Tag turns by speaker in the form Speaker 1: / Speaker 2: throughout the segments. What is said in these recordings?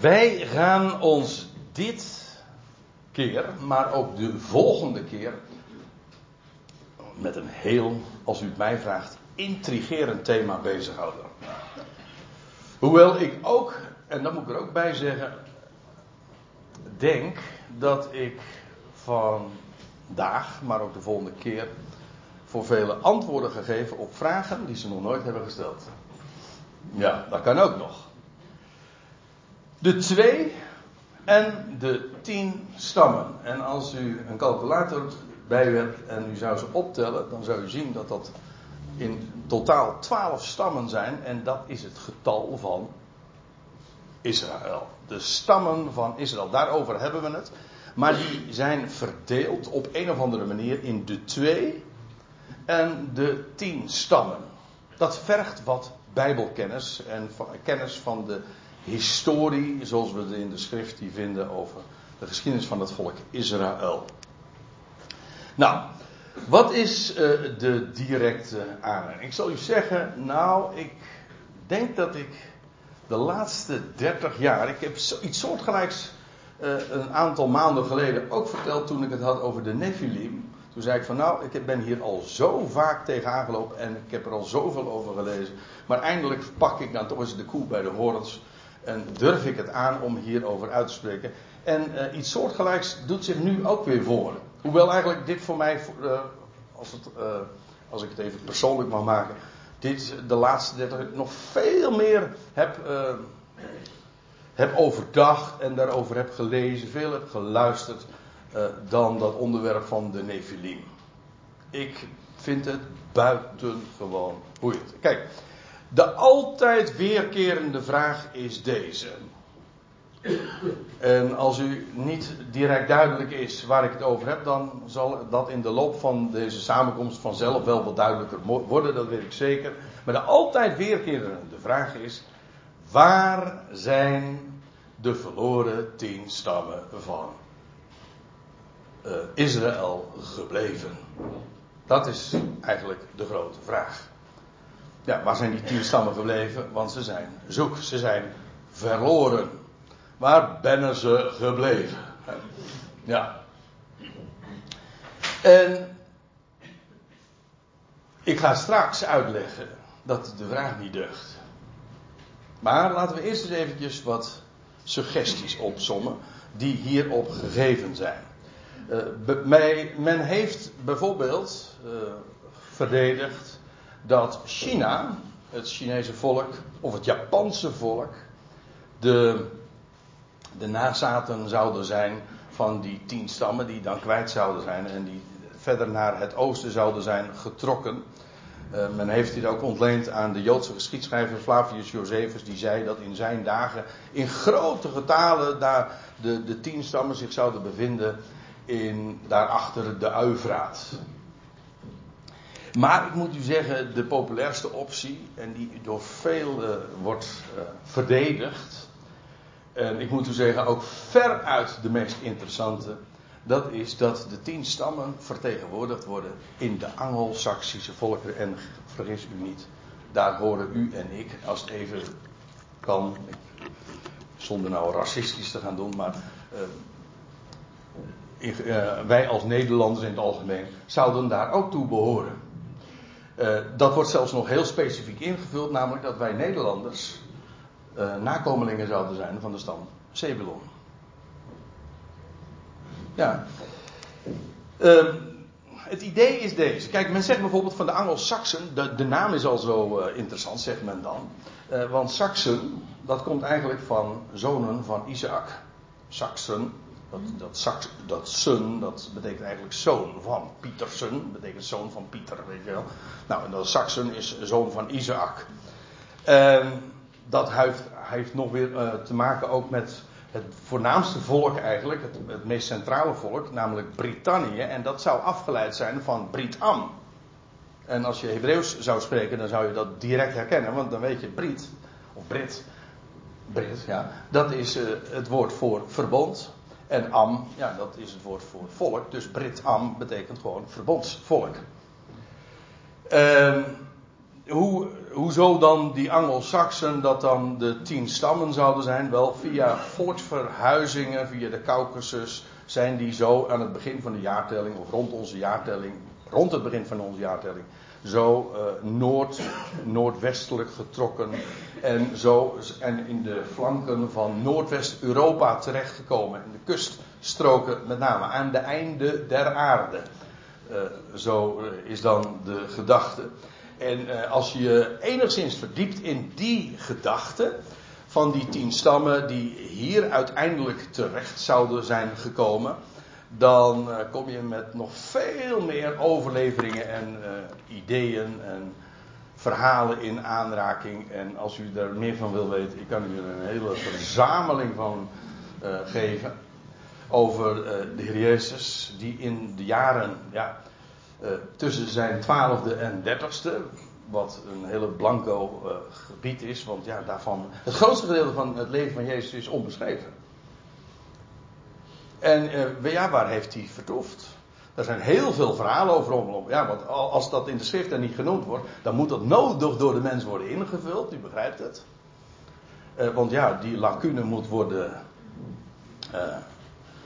Speaker 1: Wij gaan ons dit keer, maar ook de volgende keer, met een heel, als u het mij vraagt, intrigerend thema bezighouden. Hoewel ik ook, en dat moet ik er ook bij zeggen, denk dat ik vandaag, maar ook de volgende keer, voor vele antwoorden gegeven op vragen die ze nog nooit hebben gesteld. Ja, dat kan ook nog. De twee en de tien stammen. En als u een calculator bij u hebt en u zou ze optellen, dan zou u zien dat dat in totaal twaalf stammen zijn. En dat is het getal van Israël. De stammen van Israël, daarover hebben we het. Maar die zijn verdeeld op een of andere manier in de twee en de tien stammen. Dat vergt wat Bijbelkennis en kennis van de historie, zoals we in de schrift die vinden over de geschiedenis van het volk Israël. Nou, wat is uh, de directe aanleiding? Ik zal u zeggen, nou, ik denk dat ik de laatste 30 jaar, ik heb iets soortgelijks uh, een aantal maanden geleden ook verteld toen ik het had over de Nephilim. Toen zei ik van nou, ik ben hier al zo vaak tegen aangelopen en ik heb er al zoveel over gelezen. Maar eindelijk pak ik dan toch eens de koe bij de horens en durf ik het aan om hierover uit te spreken. En uh, iets soortgelijks doet zich nu ook weer voor. Hoewel eigenlijk dit voor mij, uh, als, het, uh, als ik het even persoonlijk mag maken, dit de laatste 30 nog veel meer heb, heb overdacht en daarover heb gelezen, veel heb geluisterd dan dat onderwerp van de Nephilim. Ik vind het buitengewoon boeiend. Kijk, de altijd weerkerende vraag is deze. En als u niet direct duidelijk is waar ik het over heb, dan zal dat in de loop van deze samenkomst vanzelf wel wat duidelijker worden, dat weet ik zeker. Maar de altijd weerkerende vraag is: waar zijn de verloren tien stammen van uh, Israël gebleven? Dat is eigenlijk de grote vraag. Ja, waar zijn die tien stammen gebleven? Want ze zijn zoek, ze zijn verloren. Waar ben ze gebleven? Ja. En ik ga straks uitleggen dat de vraag niet deugt. Maar laten we eerst eens eventjes wat suggesties opsommen die hierop gegeven zijn. Uh, men heeft bijvoorbeeld uh, verdedigd dat China, het Chinese volk, of het Japanse volk, de, de nazaten zouden zijn van die tien stammen die dan kwijt zouden zijn en die verder naar het oosten zouden zijn getrokken. Uh, men heeft dit ook ontleend aan de Joodse geschiedschrijver Flavius Josephus, die zei dat in zijn dagen in grote getalen daar de, de tien stammen zich zouden bevinden in, daarachter de Uivraat. Maar ik moet u zeggen, de populairste optie, en die door veel uh, wordt uh, verdedigd, en ik moet u zeggen ook veruit de meest interessante, dat is dat de tien stammen vertegenwoordigd worden in de Anglo-Saxische volkeren. En vergis u niet, daar horen u en ik, als het even kan, zonder nou racistisch te gaan doen, maar uh, uh, wij als Nederlanders in het algemeen zouden daar ook toe behoren. Uh, dat wordt zelfs nog heel specifiek ingevuld, namelijk dat wij Nederlanders nakomelingen zouden zijn van de stam Zebulon. Ja. Uh, het idee is deze. Kijk, men zegt bijvoorbeeld van de Anglo-Saxen, de, de, naam is al zo uh, interessant, zegt men dan. Want Saxen, dat komt eigenlijk van zonen van Isaac. Saxen, dat, dat, dat sun, dat betekent eigenlijk zoon van Pietersen, betekent zoon van Pieter, weet je wel. Nou, en dat Saxen is zoon van Isaac. Uh, dat heeft, heeft nog weer uh, te maken ook met het voornaamste volk eigenlijk, het, het, meest centrale volk, namelijk Brittannië. En dat zou afgeleid zijn van Brit-Am. En als je Hebreeuws zou spreken, dan zou je dat direct herkennen, want dan weet je Brit, of Brit, Brit, ja, dat is uh, het woord voor verbond. En Am, ja, dat is het woord voor volk. Dus Brit-Am betekent gewoon verbondsvolk. Uh, hoe, hoezo dan die Anglo-Saxen dat dan de tien stammen zouden zijn? Wel, via voortverhuizingen, via de Caucasus, zijn die zo aan het begin van de jaartelling, of rond onze jaartelling, rond het begin van onze jaartelling, zo uh, noord, noordwestelijk getrokken en zo en in de flanken van Noordwest-Europa terechtgekomen. In de kuststroken met name, aan de einde der aarde. Uh, zo is dan de gedachte. En als je enigszins verdiept in die gedachte van die tien stammen die hier uiteindelijk terecht zouden zijn gekomen, dan uh, kom je met nog veel meer overleveringen en uh, ideeën en verhalen in aanraking. En als u er meer van wil weten, ik kan u er een hele verzameling van geven over de Heer Jezus, die in de jaren, ja, tussen zijn twaalfde en dertigste. Wat een hele blanco gebied is, want ja, daarvan. Het grootste gedeelte van het leven van Jezus is onbeschreven. En uh, ja, waar heeft hij vertoefd? Er zijn heel veel verhalen over omlopen. Ja, want als dat in de schrift er niet genoemd wordt, dan moet dat nodig door de mens worden ingevuld. U begrijpt het. want ja, die lacune moet worden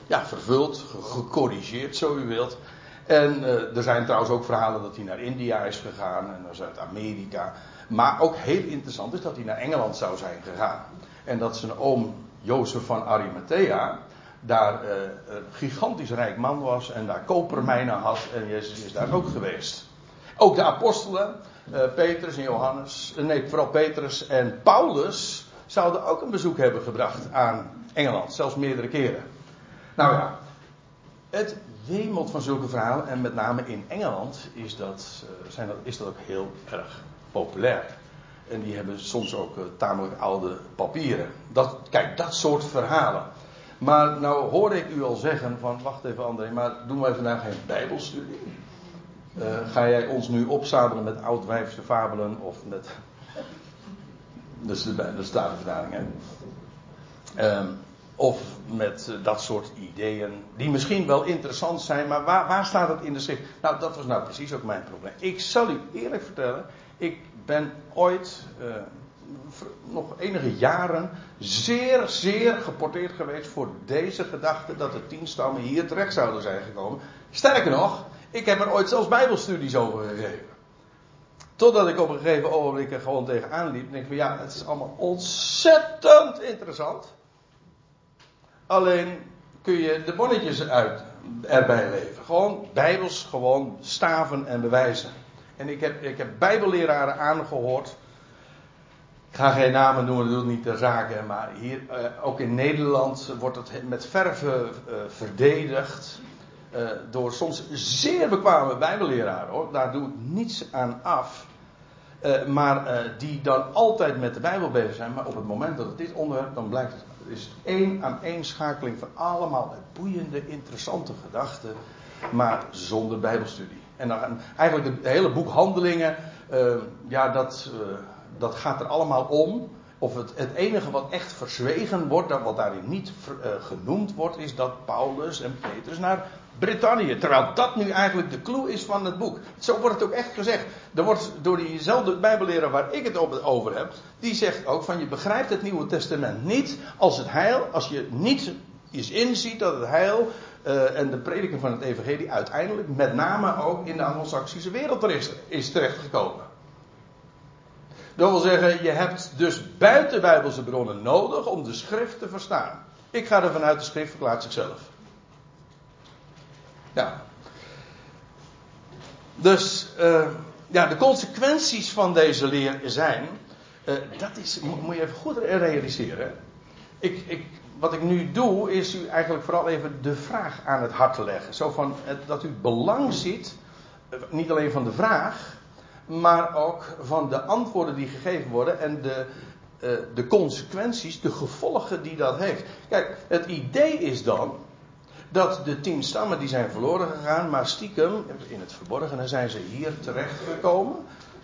Speaker 1: ja, vervuld, gecorrigeerd, zo u wilt. En er zijn trouwens ook verhalen dat hij naar India is gegaan en naar Zuid-Amerika. Maar ook heel interessant is dat hij naar Engeland zou zijn gegaan. En dat zijn oom Jozef van Arimathea daar uh, een gigantisch rijk man was en daar kopermijnen had. En Jezus is daar ook geweest. Ook de apostelen, uh, Petrus en Johannes, nee, vooral Petrus en Paulus, zouden ook een bezoek hebben gebracht aan Engeland, zelfs meerdere keren. Nou ja, het wemelt van zulke verhalen. En met name in Engeland is dat, zijn dat, is dat ook heel erg populair. En die hebben soms ook tamelijk oude papieren. Dat, kijk, dat soort verhalen. Maar nou hoorde ik u al zeggen van, wacht even André, maar doen wij vandaag geen bijbelstudie? Uh, ga jij ons nu opzadelen met oud-wijfse fabelen of met... Dus de, de Statenvertaling, hè. Um, of met uh, dat soort ideeën, die misschien wel interessant zijn, maar waar, waar staat het in de schrift? Nou, dat was nou precies ook mijn probleem. Ik zal u eerlijk vertellen, ik ben ooit, uh, nog enige jaren, zeer, zeer geporteerd geweest voor deze gedachte dat de tien stammen hier terecht zouden zijn gekomen. Sterker nog, ik heb er ooit zelfs bijbelstudies over gegeven. Totdat ik op een gegeven ogenblik er gewoon tegenaan liep. En denk van ja, het is allemaal ontzettend interessant. Alleen kun je de bonnetjes uit, erbij leven. Gewoon bijbels, gewoon staven en bewijzen. En ik heb, ik heb bijbelleraren aangehoord. Ik ga geen namen noemen, dat doe niet ter zake. Maar hier, uh, ook in Nederland, wordt het met verve uh, verdedigd. Uh, door soms zeer bekwame bijbelleraren hoor. Daar doe ik niets aan af. maar die dan altijd met de Bijbel bezig zijn. Maar op het moment dat het dit onderwerp, dan blijkt het is één aan één schakeling van allemaal boeiende, interessante gedachten, maar zonder Bijbelstudie. En dan, eigenlijk het hele boek Handelingen, ja, dat, dat gaat er allemaal om. Of het, het enige wat echt verzwegen wordt, dat wat daarin niet uh, genoemd wordt, is dat Paulus en Petrus naar Brittannië. Terwijl dat nu eigenlijk de clue is van het boek. Zo wordt het ook echt gezegd. Er wordt door diezelfde Bijbelleraar waar ik het over heb, die zegt ook van je begrijpt het Nieuwe Testament niet als het heil, als je niet eens inziet dat het heil uh, en de prediking van het evangelie uiteindelijk met name ook in de Anglo-Saxische wereld is terechtgekomen. Dat wil zeggen, je hebt dus buitenbijbelse bronnen nodig om de schrift te verstaan. Ik ga er vanuit de schrift verklaart zichzelf. Ja. Dus uh, ja, de consequenties van deze leer zijn. Uh, dat is, moet je even goed realiseren. Ik, ik, wat ik nu doe, is u eigenlijk vooral even de vraag aan het hart te leggen. Zo van dat u belang ziet, eh, niet alleen van de vraag, maar ook van de antwoorden die gegeven worden en de, uh, de consequenties, de gevolgen die dat heeft. Kijk, het idee is dan dat de tien stammen die zijn verloren gegaan, maar stiekem, in het verborgene zijn ze hier terechtgekomen.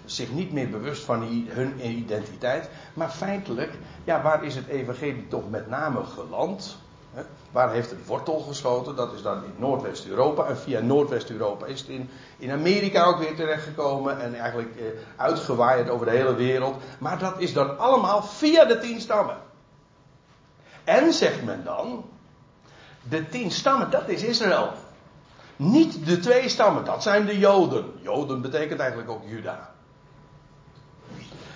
Speaker 1: Zich niet meer bewust van hun identiteit. Maar feitelijk, ja, waar is het evangelie toch met name geland? Waar heeft het wortel geschoten? Dat is dan in Noordwest-Europa. En via Noordwest-Europa is het in, in Amerika ook weer terechtgekomen. En eigenlijk eh, uitgewaaid over de hele wereld. Maar dat is dan allemaal via de tien stammen. En zegt men dan. De tien stammen, dat is Israël. Niet de twee stammen, dat zijn de Joden. Joden betekent eigenlijk ook Juda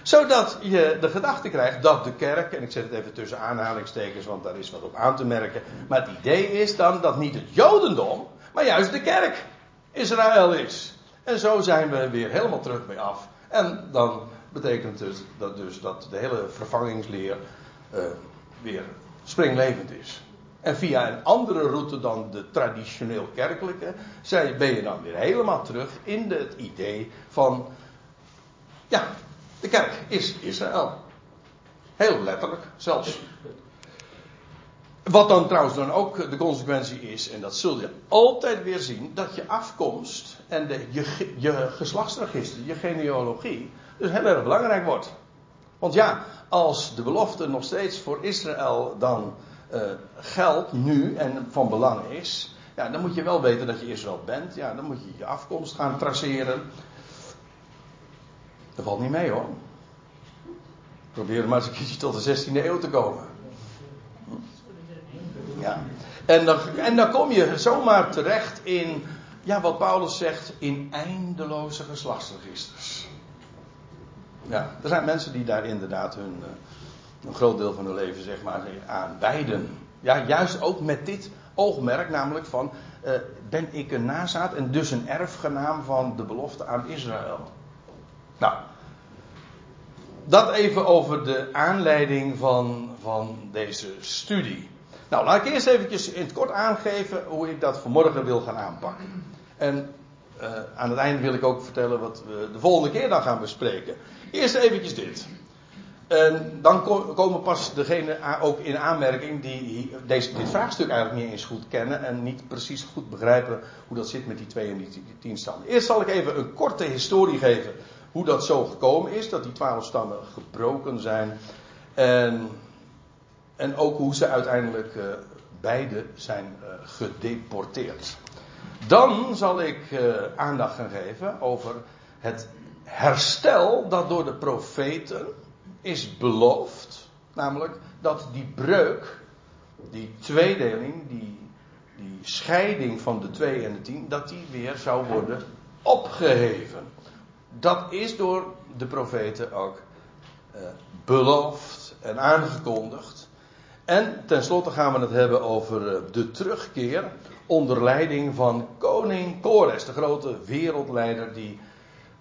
Speaker 1: zodat je de gedachte krijgt dat de kerk, en ik zet het even tussen aanhalingstekens, want daar is wat op aan te merken. Maar het idee is dan dat niet het Jodendom, maar juist de kerk Israël is. En zo zijn we weer helemaal terug mee af. En dan betekent het dat, dus dat de hele vervangingsleer uh, weer springlevend is. En via een andere route dan de traditioneel kerkelijke, ben je dan weer helemaal terug in het idee van, ja, de kerk is Israël. Heel letterlijk zelfs. Wat dan trouwens dan ook de consequentie is, en dat zul je altijd weer zien, dat je afkomst en de, je, je geslachtsregister, je genealogie, dus heel erg belangrijk wordt. Want ja, als de belofte nog steeds voor Israël dan uh, geldt nu en van belang is, ja, dan moet je wel weten dat je Israël bent. Ja, dan moet je je afkomst gaan traceren. Valt niet mee hoor. Probeer maar eens een keertje tot de 16e eeuw te komen. Ja. En dan, en dan kom je zomaar terecht in, ja, wat Paulus zegt, in eindeloze geslachtsregisters. Ja, er zijn mensen die daar inderdaad hun, eh, een groot deel van hun leven, zeg maar, aan wijden. Ja, juist ook met dit oogmerk, namelijk van, uh, ben ik een nazaat en dus een erfgenaam van de belofte aan Israël. Nou, dat even over de aanleiding van, van deze studie. Nou, laat ik eerst eventjes in het kort aangeven hoe ik dat vanmorgen wil gaan aanpakken. En uh, aan het eind wil ik ook vertellen wat we de volgende keer dan gaan bespreken. Eerst eventjes dit. En dan komen pas degenen ook in aanmerking die deze, dit vraagstuk eigenlijk niet eens goed kennen en niet precies goed begrijpen hoe dat zit met die twee en die tien stammen. Eerst zal ik even een korte historie geven hoe dat zo gekomen is, dat die twaalf stammen gebroken zijn. En, en ook hoe ze uiteindelijk uh, beide zijn uh, gedeporteerd. Dan zal ik uh, aandacht gaan geven over het herstel dat door de profeten is beloofd. Namelijk dat die breuk, die tweedeling, die, die scheiding van de twee en de tien, dat die weer zou worden opgeheven dat is door de profeten ook uh, beloofd en aangekondigd. En tenslotte gaan we het hebben over uh, de terugkeer onder leiding van koning Kores, de grote wereldleider die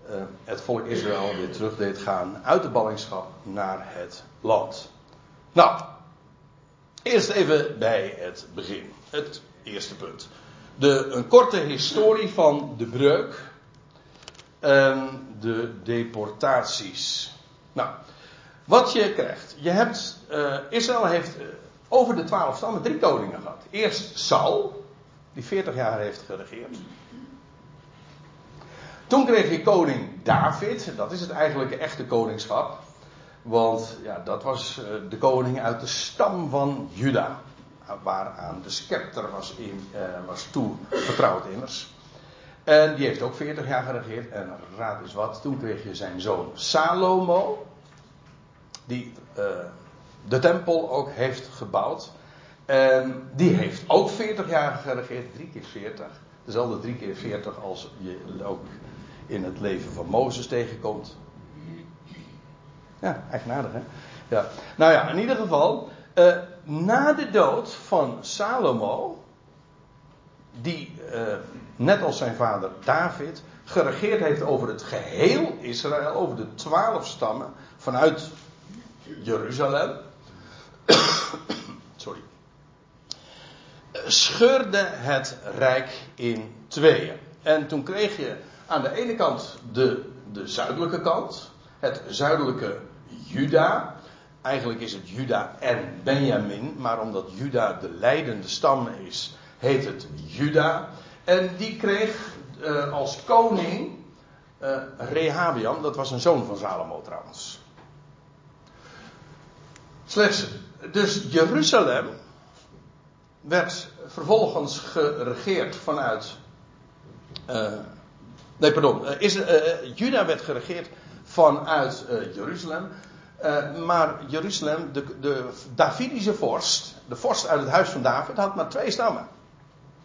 Speaker 1: uh, het volk Israël weer terug deed gaan uit de ballingschap naar het land. Nou, eerst even bij het begin. Het eerste punt. De, een korte historie van de breuk en de deportaties. Nou, wat je krijgt. Je hebt, uh, Israël heeft uh, over de twaalf stammen drie koningen gehad. Eerst Saul, die 40 jaar heeft geregeerd. Toen kreeg je koning David, dat is het eigenlijke echte koningschap. Want ja, dat was uh, de koning uit de stam van Juda. Waaraan de scepter was, in, was toe vertrouwd immers. En die heeft ook 40 jaar geregeerd. En raad eens wat, toen kreeg je zijn zoon Salomo. Die uh, de tempel ook heeft gebouwd. En die heeft ook 40 jaar geregeerd, drie keer 40. Dezelfde drie keer 40 als je ook in het leven van Mozes tegenkomt. Ja, eigenaardig hè? Ja. Nou ja, in ieder geval, uh, na de dood van Salomo, die uh, net als zijn vader David, geregeerd heeft over het geheel Israël, over de twaalf stammen vanuit Jeruzalem. Sorry. Scheurde het rijk in tweeën. En toen kreeg je aan de ene kant de, de zuidelijke kant, het zuidelijke Juda. Eigenlijk is het Juda en Benjamin, maar omdat Juda de leidende stam is, heet het Juda. En die kreeg uh, als koning uh, Rehabiam, dat was een zoon van Salomo trouwens. Slechts, dus Jeruzalem werd vervolgens geregeerd vanuit. Uh, nee, pardon. Is, Juda werd geregeerd vanuit Jeruzalem. maar Jeruzalem, de, de Davidische vorst, de vorst uit het huis van David, had maar twee stammen.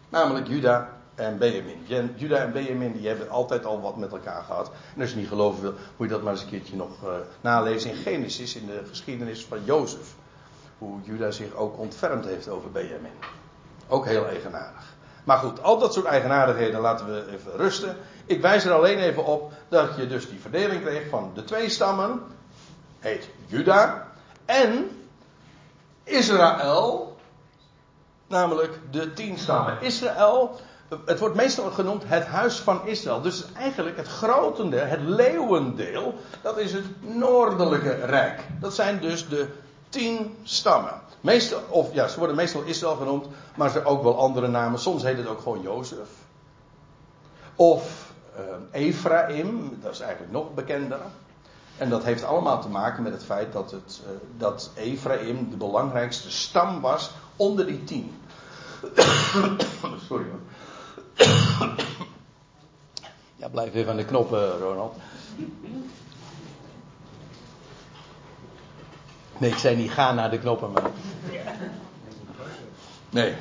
Speaker 1: Namelijk Juda en Benjamin. Juda en Benjamin die hebben altijd al wat met elkaar gehad. En als je niet geloven wil, moet je dat maar eens een keertje nog uh, nalezen in Genesis, in de geschiedenis van Jozef. Hoe Juda zich ook ontfermd heeft over Benjamin. Ook heel eigenaardig. Maar goed, al dat soort eigenaardigheden laten we even rusten. Ik wijs er alleen even op dat je dus die verdeling kreeg van de twee stammen. Heet Juda. En Israël. Namelijk de tien stammen. Israël het wordt meestal genoemd het huis van Israël. Dus eigenlijk het grotendeel, het leeuwendeel, dat is het noordelijke rijk. Dat zijn dus de tien stammen. Meestal, of ja, ze worden meestal Israël genoemd, maar zijn ook wel andere namen. Soms heet het ook gewoon Jozef. Of uh, Ephraim, dat is eigenlijk nog bekender. En dat heeft allemaal te maken met het feit dat, het, uh, dat Ephraim de belangrijkste stam was onder die tien. Sorry hoor. Ja, blijf even aan de knoppen, Ronald. Nee, ik zei niet ga naar de knoppen, maar. Nee.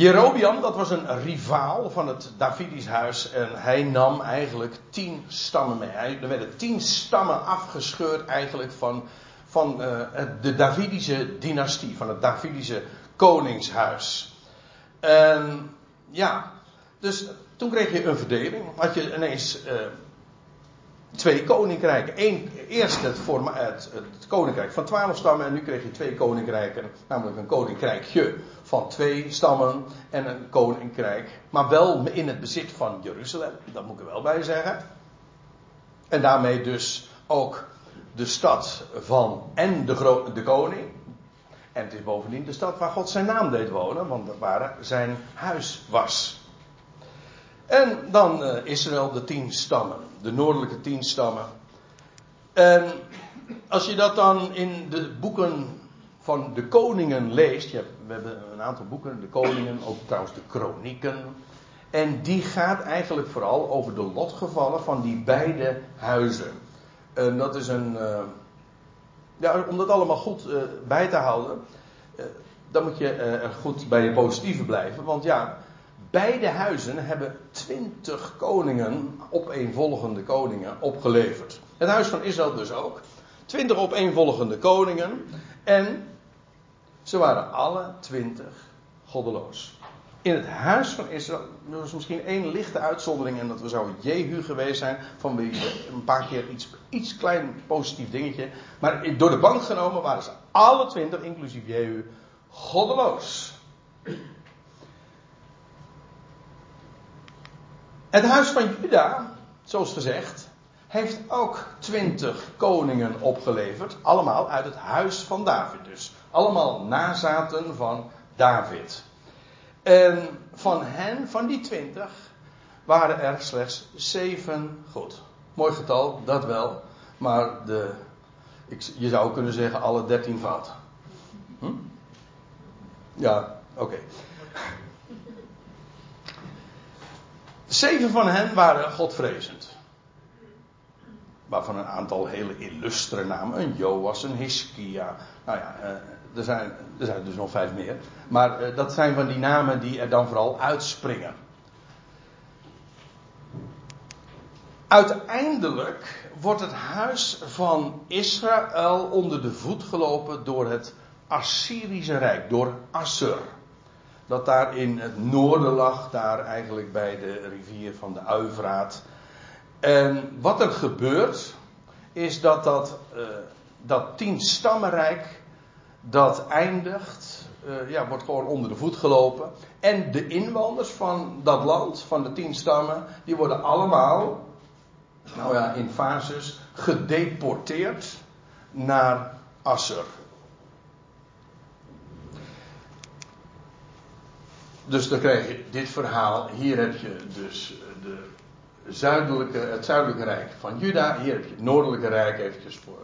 Speaker 1: Jerobiam, dat was een rivaal van het Davidisch huis. En hij nam eigenlijk tien stammen mee. er werden tien stammen afgescheurd eigenlijk van, van uh, de Davidische dynastie. Van het Davidische koningshuis. En ja, dus toen kreeg je een verdeling. Had je ineens uh, twee koninkrijken. Eén, eerst het, het, koninkrijk van twaalf stammen en nu kreeg je twee koninkrijken. Namelijk een koninkrijkje van twee stammen en een koninkrijk. Maar wel in het bezit van Jeruzalem, dat moet ik er wel bij zeggen. En daarmee dus ook de stad van en de, de koning. En het is bovendien de stad waar God zijn naam deed wonen, want dat waar zijn huis was. En dan uh, Israël, de tien stammen, de noordelijke tien stammen. En als je dat dan in de boeken van de koningen leest, je hebt, we hebben een aantal boeken, de koningen, ook trouwens de kronieken. En die gaat eigenlijk vooral over de lotgevallen van die beide huizen. En dat is een. Uh, ja, om dat allemaal goed uh, bij te houden, dan moet je goed bij je positieve blijven. Want ja, Beide huizen hebben twintig koningen, opeenvolgende koningen, opgeleverd. Het huis van Israël dus ook. Twintig opeenvolgende koningen. En ze waren alle twintig goddeloos. In het huis van Israël, er was misschien één lichte uitzondering en dat we zouden Jehu geweest zijn, van wie een paar keer iets, iets klein positief dingetje. Maar door de bank genomen waren ze alle twintig, inclusief Jehu, goddeloos. Het huis van Juda, zoals gezegd, heeft ook twintig koningen opgeleverd. Allemaal uit het huis van David dus. Allemaal nazaten van David. En van hen, van die twintig, waren er slechts zeven goed. Mooi getal, dat wel. Maar de, ik, je zou kunnen zeggen alle dertien fout. Hm? Ja, oké. Zeven van hen waren godvrezend. Waarvan een aantal hele illustre namen. Een Joas, een Hiskia. Nou ja, eh, er, zijn, er zijn dus nog vijf meer. Maar eh, dat zijn van die namen die er dan vooral uitspringen. Uiteindelijk wordt het huis van Israël onder de voet gelopen door het Assyrische Rijk, door Assur dat daar in het noorden lag, daar eigenlijk bij de rivier van de Uivraat. En wat er gebeurt, is dat dat, uh, dat tien stammenrijk, dat eindigt, uh, ja, wordt gewoon onder de voet gelopen. En de inwoners van dat land, van de tien stammen, die worden allemaal, nou ja, in fases gedeporteerd naar Assur. Dus dan krijg je dit verhaal. Hier heb je dus de zuidelijke, het zuidelijke rijk van Juda. Hier heb je het noordelijke rijk eventjes voor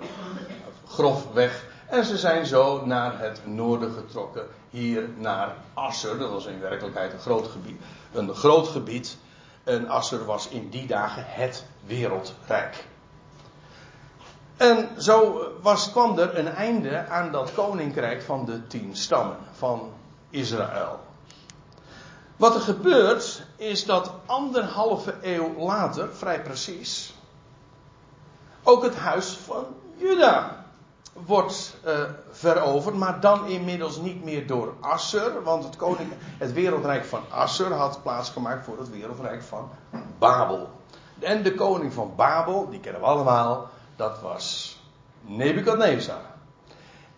Speaker 1: grofweg. En ze zijn zo naar het noorden getrokken. Hier naar Asser. Dat was in werkelijkheid een groot gebied. Een groot gebied. En Asser was in die dagen het wereldrijk. En zo was, kwam er een einde aan dat koninkrijk van de tien stammen van Israël. Wat er gebeurt is dat anderhalve eeuw later, vrij precies, ook het huis van Juda wordt uh, veroverd, maar dan inmiddels niet meer door Asser, want het, koning, het wereldrijk van Asser had plaatsgemaakt voor het wereldrijk van Babel. En de koning van Babel, die kennen we allemaal, dat was Nebukadnezar.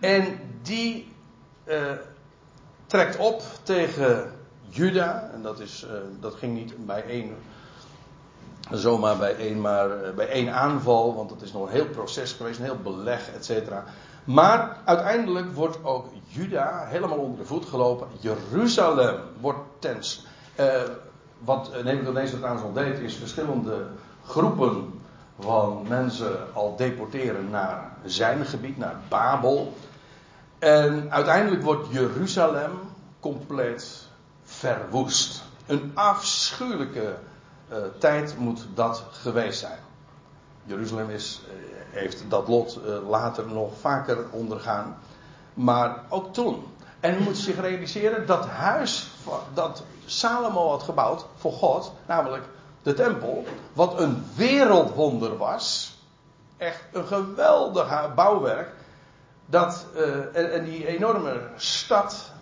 Speaker 1: En die uh, trekt op tegen Juda, en dat, is, uh, dat ging niet bij één, zomaar bij één, maar uh, bij één aanval, want het is nog een heel proces geweest, een heel beleg, et cetera. Maar uiteindelijk wordt ook Juda helemaal onder de voet gelopen. Jeruzalem wordt tens. Uh, wat Nebuchadnezzar trouwens al deed, is verschillende groepen van mensen al deporteren naar zijn gebied, naar Babel. En uiteindelijk wordt Jeruzalem compleet verwoest. Een afschuwelijke uh, tijd moet dat geweest zijn. Jeruzalem is, uh, heeft dat lot uh, later nog vaker ondergaan. Maar ook toen. En moet zich realiseren dat huis dat Salomo had gebouwd voor God, namelijk de tempel, wat een wereldwonder was. Echt een geweldig bouwwerk. Dat, en die enorme stad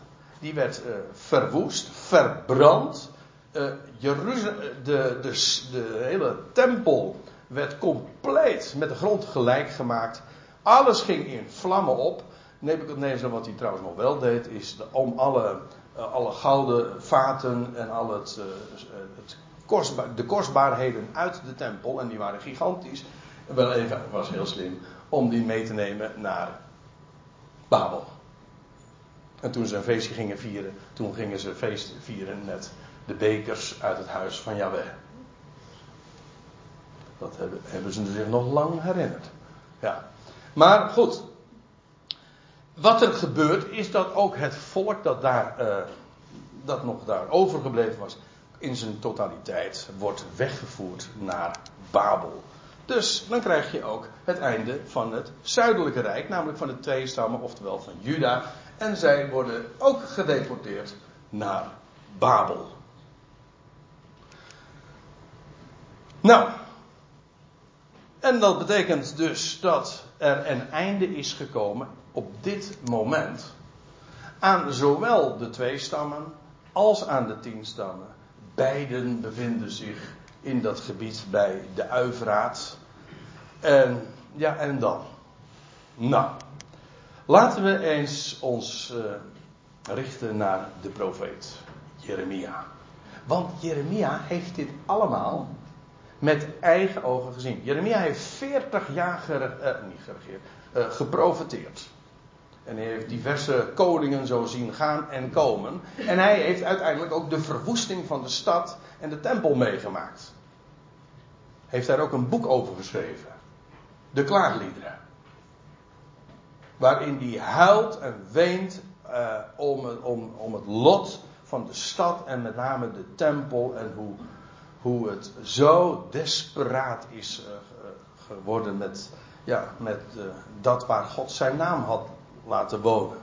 Speaker 1: die werd uh, verwoest, verbrand. Uh, Jeruzalem, de, de, de hele tempel werd compleet met de grond gelijk gemaakt. Alles ging in vlammen op. Nebuchadnezzar, wat hij trouwens nog wel deed, is de, om alle, alle gouden vaten en al het, het de kostbaarheden uit de tempel, en die waren gigantisch, wel even, was heel slim, om die mee te nemen naar Babel. En toen ze een feestje gingen vieren, toen gingen ze feest vieren met de bekers uit het huis van Yahweh. Dat hebben, hebben ze zich nog lang herinnerd. Ja. Maar goed. Wat er gebeurt is dat ook het volk dat daar, uh, dat nog daar overgebleven was, in zijn totaliteit wordt weggevoerd naar Babel. Dus dan krijg je ook het einde van het zuidelijke rijk, namelijk van de twee stammen, oftewel van Juda en zij worden ook gedeporteerd naar Babel. Nou, en dat betekent dus dat er een einde is gekomen op dit moment aan zowel de twee stammen als aan de tien stammen. Beiden bevinden zich in dat gebied bij de Uivraat. En ja, en dan? Nou, Laten we eens ons uh, richten naar de profeet Jeremia. Want Jeremia heeft dit allemaal met eigen ogen gezien. Jeremia heeft 40 jaar gere, geregeerd, uh, geprofeteerd. En hij heeft diverse koningen zo zien gaan en komen. En hij heeft uiteindelijk ook de verwoesting van de stad en de tempel meegemaakt. Heeft daar ook een boek over geschreven. De klaagliederen waarin hij huilt en weent uh, om, om, om het lot van de stad en met name de tempel en hoe, hoe het zo desperaat is uh, geworden met, ja, met uh, dat waar God zijn naam had laten wonen.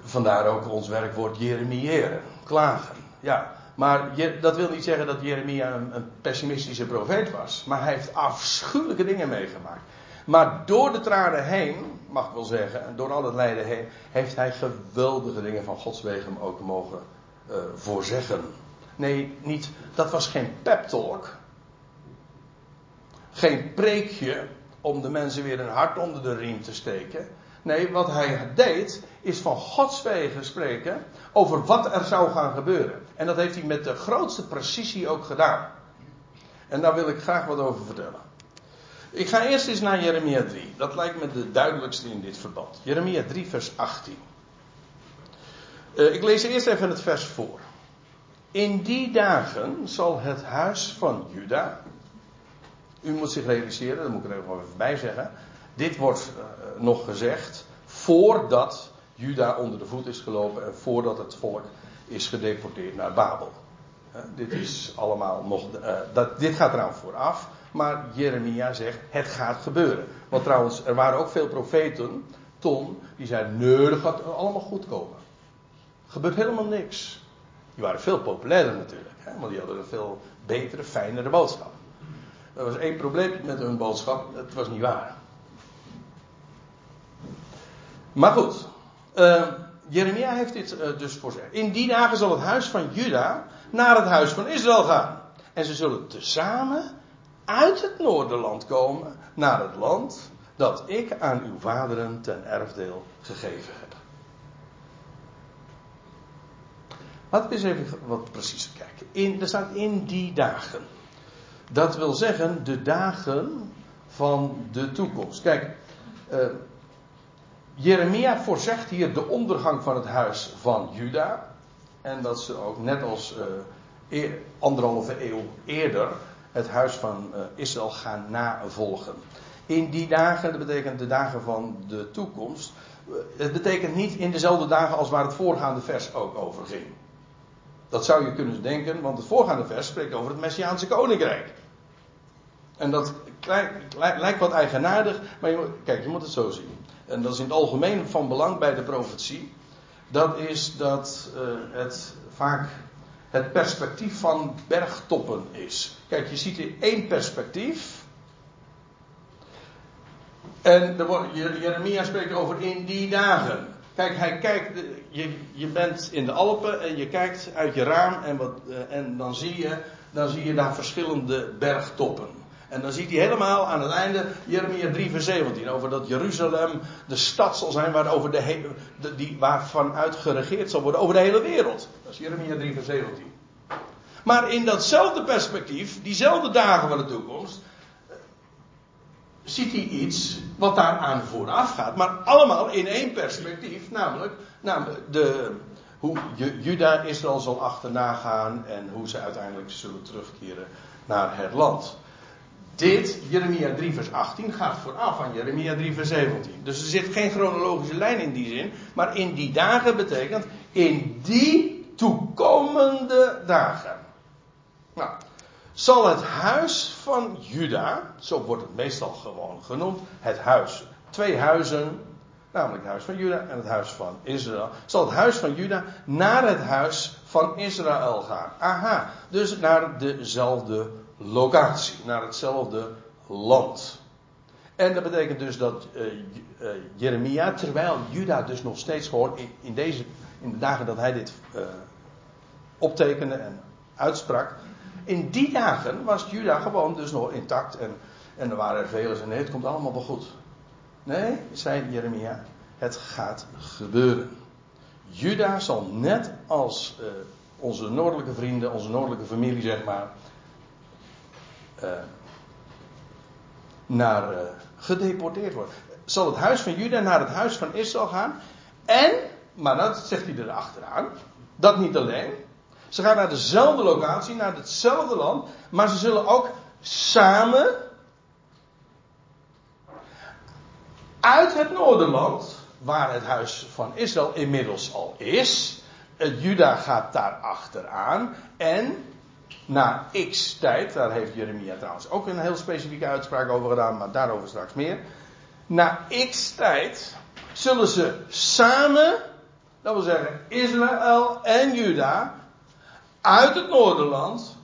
Speaker 1: Vandaar ook ons werkwoord Jeremiëren, klagen. Ja, maar dat wil niet zeggen dat Jeremia een pessimistische profeet was. Maar hij heeft afschuwelijke dingen meegemaakt. Maar door de tranen heen, mag ik wel zeggen, en door al het lijden heen, heeft hij geweldige dingen van Gods wegen ook mogen uh, voorzeggen. Nee, niet, dat was geen pep talk. Geen preekje om de mensen weer een hart onder de riem te steken. Nee, wat hij deed, is van Gods wegen spreken over wat er zou gaan gebeuren. En dat heeft hij met de grootste precisie ook gedaan. En daar wil ik graag wat over vertellen. Ik ga eerst eens naar Jeremia 3. Dat lijkt me de duidelijkste in dit verband. Jeremia 3, vers 18. Uh, ik lees eerst even het vers voor. In die dagen zal het huis van Juda. U moet zich realiseren, dat moet ik er even bij zeggen. Dit wordt uh, nog gezegd voordat Juda onder de voet is gelopen en voordat het volk is gedeporteerd naar Babel. Uh, dit is allemaal nog. Uh, dat, dit gaat eraan vooraf. Maar Jeremia zegt: het gaat gebeuren. Want trouwens, er waren ook veel profeten. Ton, die zeiden: nee, dat gaat allemaal goed komen. Er gebeurt helemaal niks. Die waren veel populairder natuurlijk. Hè, want die hadden een veel betere, fijnere boodschap. Er was één probleem met hun boodschap: het was niet waar. Maar goed, uh, Jeremia heeft dit uh, dus voorzegd. In die dagen zal het huis van Juda naar het huis van Israël gaan. En ze zullen tezamen uit het noorderland komen naar het land dat ik aan uw vaderen ten erfdeel gegeven heb. Laten we eens even wat preciezer kijken. In, er staat in die dagen. Dat wil zeggen de dagen van de toekomst. Kijk, uh, Jeremia voorzegt hier de ondergang van het huis van Juda. En dat ze ook net als uh, anderhalve eeuw eerder het huis van uh, Israël gaan navolgen. In die dagen, dat betekent de dagen van de toekomst. Het betekent niet in dezelfde dagen als waar het voorgaande vers ook over ging. Dat zou je kunnen denken, want het voorgaande vers spreekt over het Messiaanse koninkrijk. En dat lijkt wat eigenaardig, maar kijk, je moet het zo zien. En dat is in het algemeen van belang bij de profetie. Dat is dat uh, het vaak het perspectief van bergtoppen is. Kijk, je ziet hier één perspectief. En Jeremia spreekt over in die dagen. Kijk, hij kijkt, je, je bent in de Alpen en je kijkt uit je raam en, wat, eh, en dan, zie je, dan zie je daar verschillende bergtoppen. En dan ziet hij helemaal aan het einde Jeremia 3 vers 17 over dat Jeruzalem de stad zal zijn waar, over de, de die, waar vanuit geregeerd zal worden over de hele wereld. Dat is Jeremia 3 vers 17. Maar in datzelfde perspectief, diezelfde dagen van de toekomst, ziet hij iets wat daaraan vooraf gaat. Maar allemaal in één perspectief, namelijk, namelijk de, hoe Juda Israël zal achterna gaan en hoe ze uiteindelijk zullen terugkeren naar het land. Dit, Jeremia 3 vers 18, gaat vooraf aan Jeremia 3 vers 17. Dus er zit geen chronologische lijn in die zin, maar in die dagen betekent in die toekomende dagen. Nou, zal het huis van Juda, zo wordt het meestal gewoon genoemd, het huis, twee huizen, namelijk het huis van Juda en het huis van Israël, zal het huis van Juda naar het huis van Israël gaan. Aha, dus naar dezelfde locatie, naar hetzelfde land. En dat betekent dus dat uh, uh, Jeremia, terwijl Juda dus nog steeds gewoon in, deze, in de dagen dat hij dit uh, optekende en uitsprak, in die dagen was Juda gewoon dus nog intact en, en er waren er velen en nee, het komt allemaal wel goed. Nee, zei Jeremia, het gaat gebeuren. Juda zal net als onze noordelijke vrienden, onze noordelijke familie zeg maar, uh, naar uh, gedeporteerd worden. Zal het huis van Juda naar het huis van Israël gaan? En, maar dat zegt hij er achteraan, dat niet alleen. Ze gaan naar dezelfde locatie, naar hetzelfde land, maar ze zullen ook samen uit het Noorderland, waar het huis van Israël inmiddels al is, het Juda gaat daar achteraan en na x tijd, daar heeft Jeremia trouwens ook een heel specifieke uitspraak over gedaan, maar daarover straks meer. Na x tijd zullen ze samen, dat wil zeggen Israël en Juda, uit het Noorderland,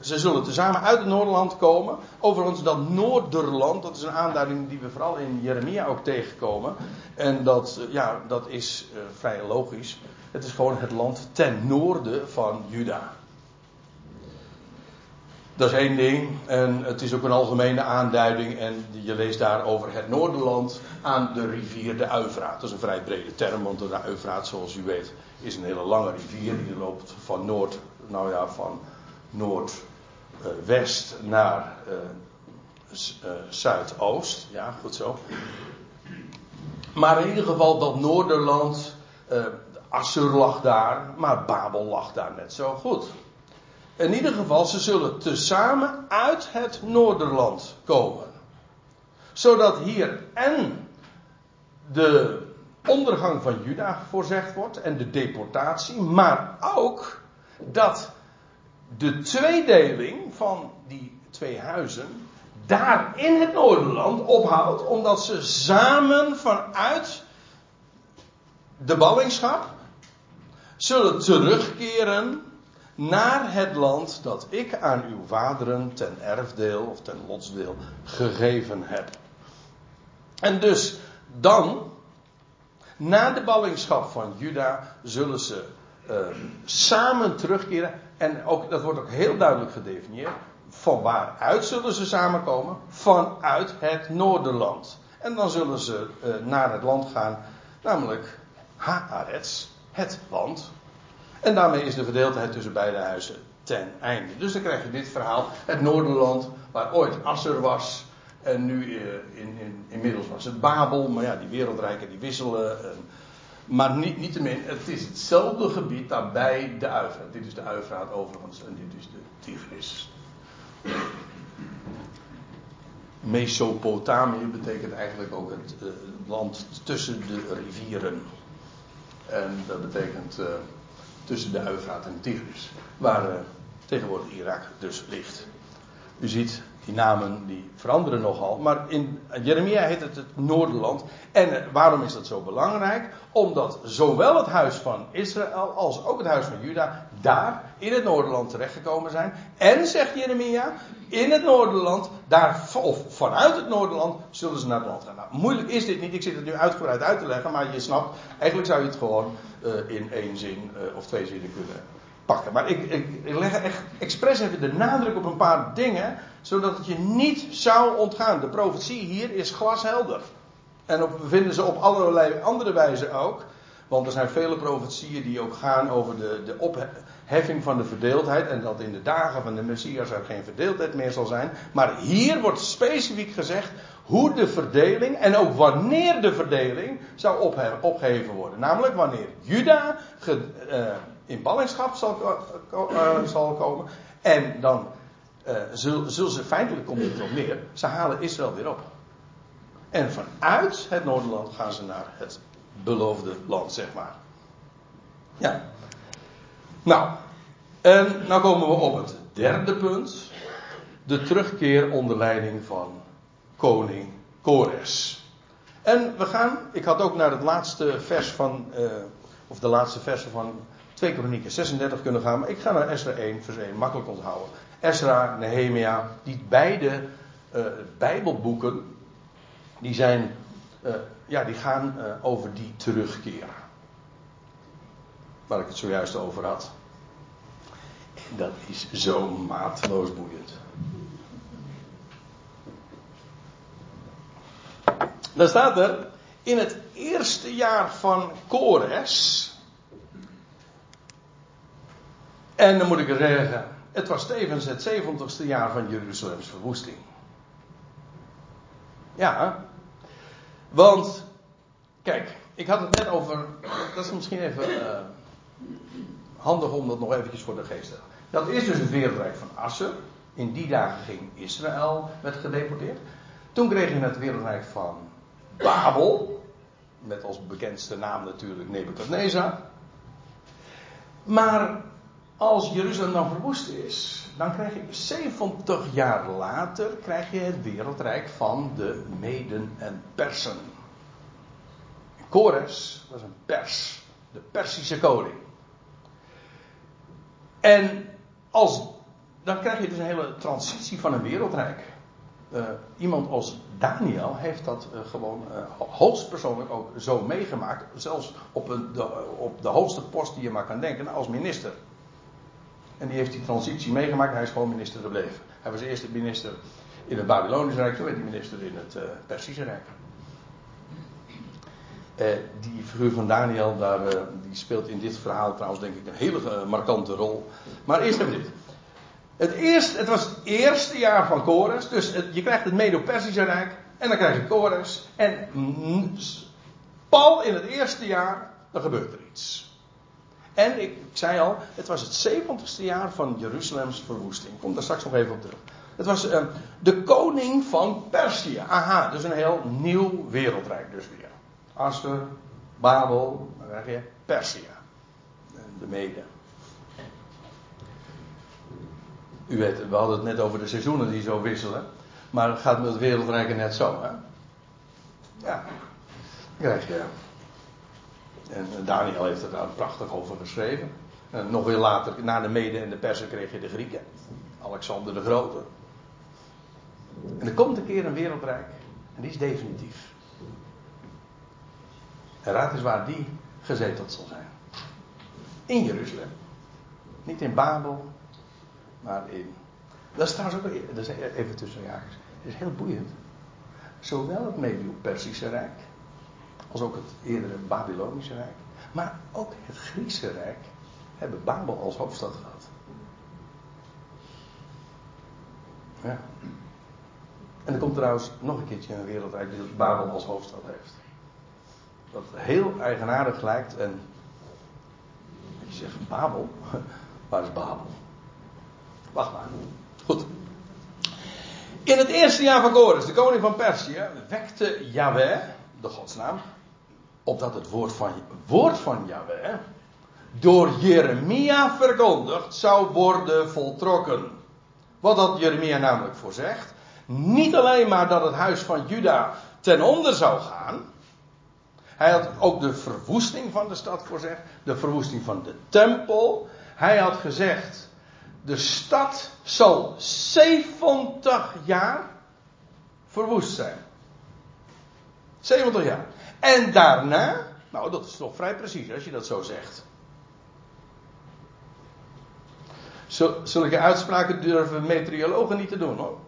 Speaker 1: ze zullen tezamen uit het Noorderland komen. Overigens, dat Noorderland, dat is een aanduiding die we vooral in Jeremia ook tegenkomen. En dat, ja, dat is uh, vrij logisch. Het is gewoon het land ten noorden van Juda. Dat is één ding. En het is ook een algemene aanduiding. En je leest daar over het Noorderland aan de rivier de Uivraat. Dat is een vrij brede term, want de Uivraat, zoals u weet, is een hele lange rivier. Die loopt van noord, nou ja, van noordwest uh, naar uh, uh, zuidoost. Ja, goed zo. Maar in ieder geval dat Noorderland, Assur lag daar, maar Babel lag daar net zo goed. In ieder geval, ze zullen tezamen uit het Noorderland komen. Zodat hier en de ondergang van Juda voorzegd wordt en de deportatie, maar ook dat de tweedeling van die twee huizen daar in het Noorderland ophoudt, omdat ze samen vanuit de ballingschap zullen terugkeren naar het land dat ik aan uw vaderen ten erfdeel of ten lotsdeel gegeven heb. En dus dan, na de ballingschap van Juda, zullen ze uh, samen terugkeren. En ook, dat wordt ook heel duidelijk gedefinieerd. Van waaruit zullen ze samenkomen? Vanuit het Noorderland. En dan zullen ze uh, naar het land gaan, namelijk Haaretz, het land. En daarmee is de verdeeldheid tussen beide huizen ten einde. Dus dan krijg je dit verhaal. Het Noorderland, waar ooit Asser was. En nu uh, in, in, inmiddels was het Babel. Maar ja, die wereldrijken die wisselen. En, maar niet, niettemin, het is hetzelfde gebied daarbij de Uivraat. Dit is de Uivraat overigens en dit is de Tigris. Mesopotamië betekent eigenlijk ook het uh, land tussen de rivieren. En dat betekent uh, tussen de Uivraat en de Tigris. Waar uh, tegenwoordig Irak dus ligt. U ziet, die namen die veranderen nogal. Maar in Jeremia heet het het Noorderland. En uh, waarom is dat zo belangrijk? Omdat zowel het huis van Israël als ook het huis van Juda daar in het Noorderland terechtgekomen zijn. En zegt Jeremia, in het Noorderland, daar, of vanuit het Noorderland, zullen ze naar het land gaan. Nou, moeilijk is dit niet, ik zit het nu uitgebreid uit te leggen, maar je snapt, eigenlijk zou je het gewoon uh, in één zin uh, of twee zinnen kunnen pakken. Maar ik, ik, ik leg echt expres even de nadruk op een paar dingen, zodat het je niet zou ontgaan. De profetie hier is glashelder. En we vinden ze op allerlei andere wijzen ook. Want er zijn vele profetieën die ook gaan over de, de opheffing van de verdeeldheid. En dat in de dagen van de Messias er geen verdeeldheid meer zal zijn. Maar hier wordt specifiek gezegd hoe de verdeling en ook wanneer de verdeling zou opgeheven worden. Namelijk wanneer Juda ge, uh, in ballingschap zal, uh, zal, komen. En dan uh, zullen zul ze feitelijk komt erop neer. Ze halen Israël weer op. En vanuit het Noorderland gaan ze naar het beloofde land, zeg maar. Ja. Nou, en nou komen we op het derde punt. De terugkeer onder leiding van koning Kores. En we gaan, ik had ook naar het laatste vers van, uh, of de laatste versen van 2 Kronieken 36 kunnen gaan, maar ik ga naar Esra 1, vers 1, makkelijk onthouden. Esra, Nehemia, die beide uh, Bijbelboeken, die zijn, uh, ja, die gaan uh, over die terugkeer. Waar ik het zojuist over had. En dat is zo maatloos boeiend. Dan staat er, in het eerste jaar van Kores. En dan moet ik er zeggen, het was tevens het 70ste jaar van Jeruzalems verwoesting. Ja, want, kijk, ik had het net over, dat is misschien even uh, handig om dat nog eventjes voor de geest te hebben. Dat is dus het wereldrijk van Assen. In die dagen ging Israël, werd gedeporteerd. Toen kreeg je het wereldrijk van Babel. Met als bekendste naam natuurlijk Nebukadnezar. Maar als Jeruzalem dan verwoest is, dan krijg je 70 jaar later krijg je het wereldrijk van de Meden en Persen. Kores was een pers, de Persische koning. En als, dan krijg je dus een hele transitie van een wereldrijk. Uh, iemand als Daniel heeft dat uh, gewoon uh, hoogstpersoonlijk ook zo meegemaakt. Zelfs op, een, op de hoogste post die je maar kan denken, als minister. En die heeft die transitie meegemaakt. Hij is gewoon minister gebleven. Hij was eerst minister in het Babylonische Rijk, toen werd hij minister in het uh, Persische Rijk. Uh, die figuur van Daniel, daar, uh, die speelt in dit verhaal trouwens denk ik een hele markante rol. Maar eerst even dit. Het, eerst, het was het eerste jaar van Kores, dus je krijgt het Medo-Persische Rijk en dan krijg je Kores. En pal in het eerste jaar, dan gebeurt er iets. En ik, zei al, het was het 70ste jaar van Jeruzalems verwoesting. Ik kom daar straks nog even op terug. Het was uh, de koning van Perzië. Aha, dus een heel nieuw wereldrijk dus weer. Assur, Babel, dan krijg je Perzië. De Mede. U weet, we hadden het net over de seizoenen die zo wisselen. Maar het gaat met het wereldrijk net zo, hè? Ja. Dan krijg je en Daniel heeft er daar prachtig over geschreven. En nog weer later, na de Mede en de Persen, kreeg je de Grieken. Alexander de Grote. En er komt een keer een wereldrijk. En die is definitief. En raad eens waar die gezeteld zal zijn. In Jeruzalem. Niet in Babel, maar in. Dat is trouwens ook dat is even tussen jaars. Dat is heel boeiend. Zowel het Medio-Persische Rijk als ook het eerdere Babylonische Rijk. Maar ook het Griekse Rijk hebben Babel als hoofdstad gehad. Ja. En er komt trouwens nog een keertje een wereldrijk die Babel als hoofdstad heeft. Dat heel eigenaardig lijkt en. Je zegt Babel? Waar is Babel? Wacht maar. Goed. In het eerste jaar van Kores, de koning van Perzië, wekte Yahweh, de godsnaam, opdat het woord van, woord van Yahweh door Jeremia verkondigd zou worden voltrokken. Wat had Jeremia namelijk voorzegd? Niet alleen maar dat het huis van Juda ten onder zou gaan. Hij had ook de verwoesting van de stad voorzegd. De verwoesting van de tempel. Hij had gezegd. De stad zal 70 jaar verwoest zijn. 70 jaar. En daarna, nou dat is toch vrij precies als je dat zo zegt. Zulke uitspraken durven meteorologen niet te doen hoor.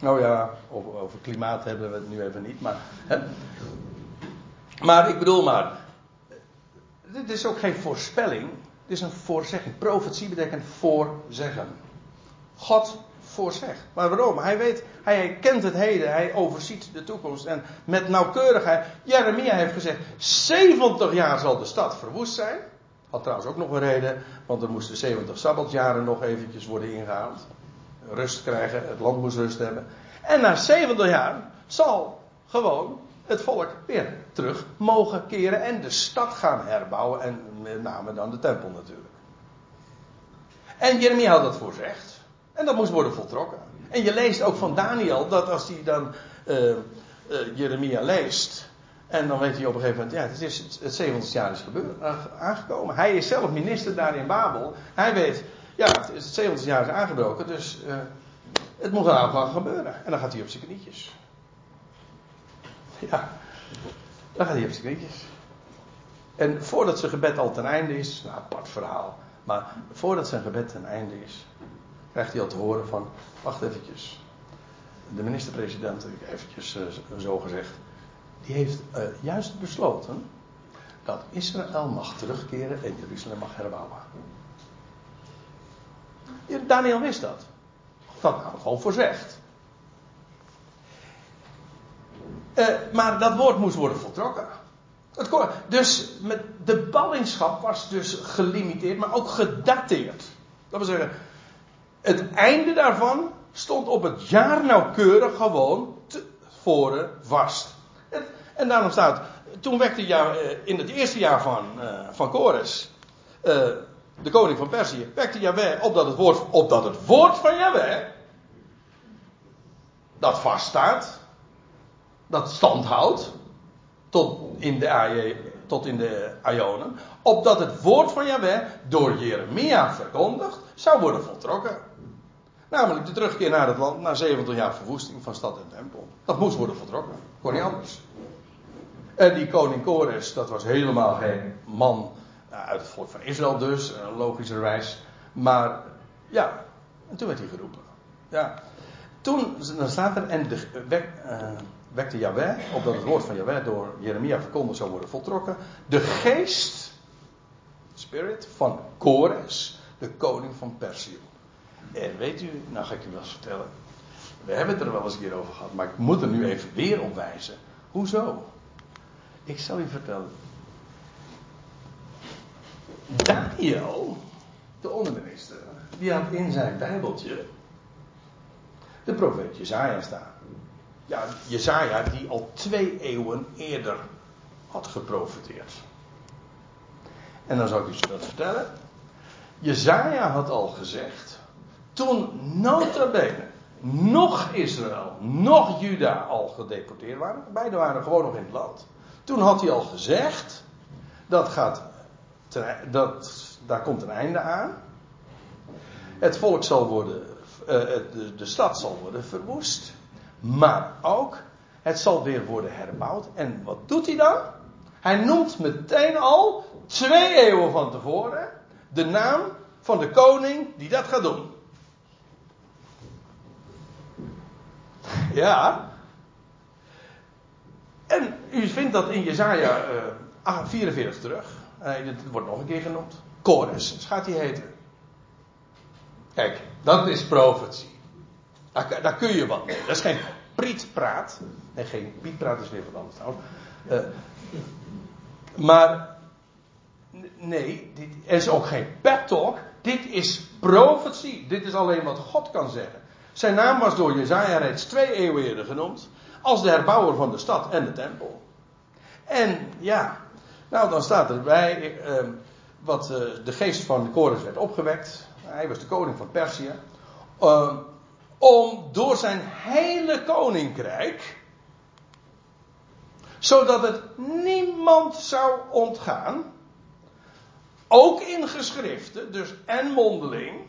Speaker 1: Nou ja, over, over klimaat hebben we het nu even niet, maar. Hè? Maar ik bedoel maar. Dit is ook geen voorspelling. Dit is een voorzegging. Profetie betekent voorzeggen. God voorzegt. Maar waarom? Hij weet, hij kent het heden, hij overziet de toekomst. En met nauwkeurigheid, Jeremia heeft gezegd, 70 jaar zal de stad verwoest zijn. Had trouwens ook nog een reden, want er moesten 70 sabbatjaren nog eventjes worden ingehaald. Rust krijgen, het land moest rust hebben. En na 70 jaar zal gewoon het volk weer terug mogen keren en de stad gaan herbouwen. En met name dan de tempel natuurlijk. En Jeremia had dat voorzegd. En dat moest worden voltrokken. En je leest ook van Daniel dat als hij dan uh, uh, Jeremia leest. En dan weet hij op een gegeven moment, ja, het, is, het 70 jaar is gebeurd, aangekomen. Hij is zelf minister daar in Babel. Hij weet, ja, het, is het 70 jaar is aangebroken, dus het moet nou gaan gebeuren. En dan gaat hij op zijn knietjes. Ja, dan gaat hij op zijn knietjes. En voordat zijn gebed al ten einde is, nou, apart verhaal. Maar voordat zijn gebed ten einde is, krijgt hij al te horen van, wacht eventjes. De minister-president, eventjes uh, zo gezegd, die heeft uh, juist besloten dat Israël mag terugkeren en Jeruzalem mag herbouwen. Daniel wist dat. Dat nou gewoon voorzegd. Uh, maar dat woord moest worden voltrokken. Het dus met de ballingschap was dus gelimiteerd, maar ook gedateerd. Dat wil zeggen, het einde daarvan stond op het jaar nauwkeurig gewoon tevoren vast. En daarom staat, toen wekte eh, in het eerste jaar van, uh, van uh, de koning van Perzië, wekte Jahweh opdat het woord, opdat het woord van Jahweh, dat vaststaat, dat standhoudt, tot in de, AJ, tot in de opdat het woord van Jahweh door Jeremia verkondigd zou worden voltrokken. Namelijk de terugkeer naar het land na 70 jaar verwoesting van stad en tempel. Dat moest worden vertrokken. Kon niet anders. En die koning Kores, dat was helemaal geen man nou, uit het volk van Israël dus, logischerwijs. Maar ja, en toen werd hij geroepen. Ja. Toen, dan staat er, en de, wek, uh, wekte Yahweh, opdat het woord van Yahweh door Jeremia verkondigd zou worden voltrokken, de geest, spirit, van Kores, de koning van Perzië. En weet u, nou ga ik u wel eens vertellen. We hebben het er wel eens een keer over gehad, maar ik moet er nu even weer op wijzen. Hoezo? Ik zal u vertellen. Daniel, de onderminister, die had in zijn bijbeltje de profeet Jezaja staan. Ja, Jezaja die al twee eeuwen eerder had geprofeteerd. En dan zou ik u dat vertellen. Jezaja had al gezegd, toen nota bene nog Israël, nog Juda al gedeporteerd waren, beide waren gewoon nog in het land. Toen had hij al gezegd, dat gaat, dat, daar komt een einde aan. Het volk zal worden, uh, de, de stad zal worden verwoest. Maar ook, het zal weer worden herbouwd. En wat doet hij dan? Hij noemt meteen al, twee eeuwen van tevoren, de naam van de koning die dat gaat doen. Ja. En u vindt dat in Jezaja uh, 44 terug. Het wordt nog een keer genoemd. Kores gaat hij heten. Kijk, dat is profetie. Daar, kun je wat mee. Dat is geen prietpraat. Nee, geen prietpraat is weer wat anders. Uh, maar, nee, dit is ook geen pep talk. Dit is profetie. Dit is alleen wat God kan zeggen. Zijn naam was door Jezaja reeds twee eeuwen eerder genoemd. Als de herbouwer van de stad en de tempel. En ja, nou dan staat erbij eh, wat uh, de geest van Kores werd opgewekt. Hij was de koning van Perzië. Uh, om door zijn hele koninkrijk. Zodat het niemand zou ontgaan. Ook in geschriften, dus en mondeling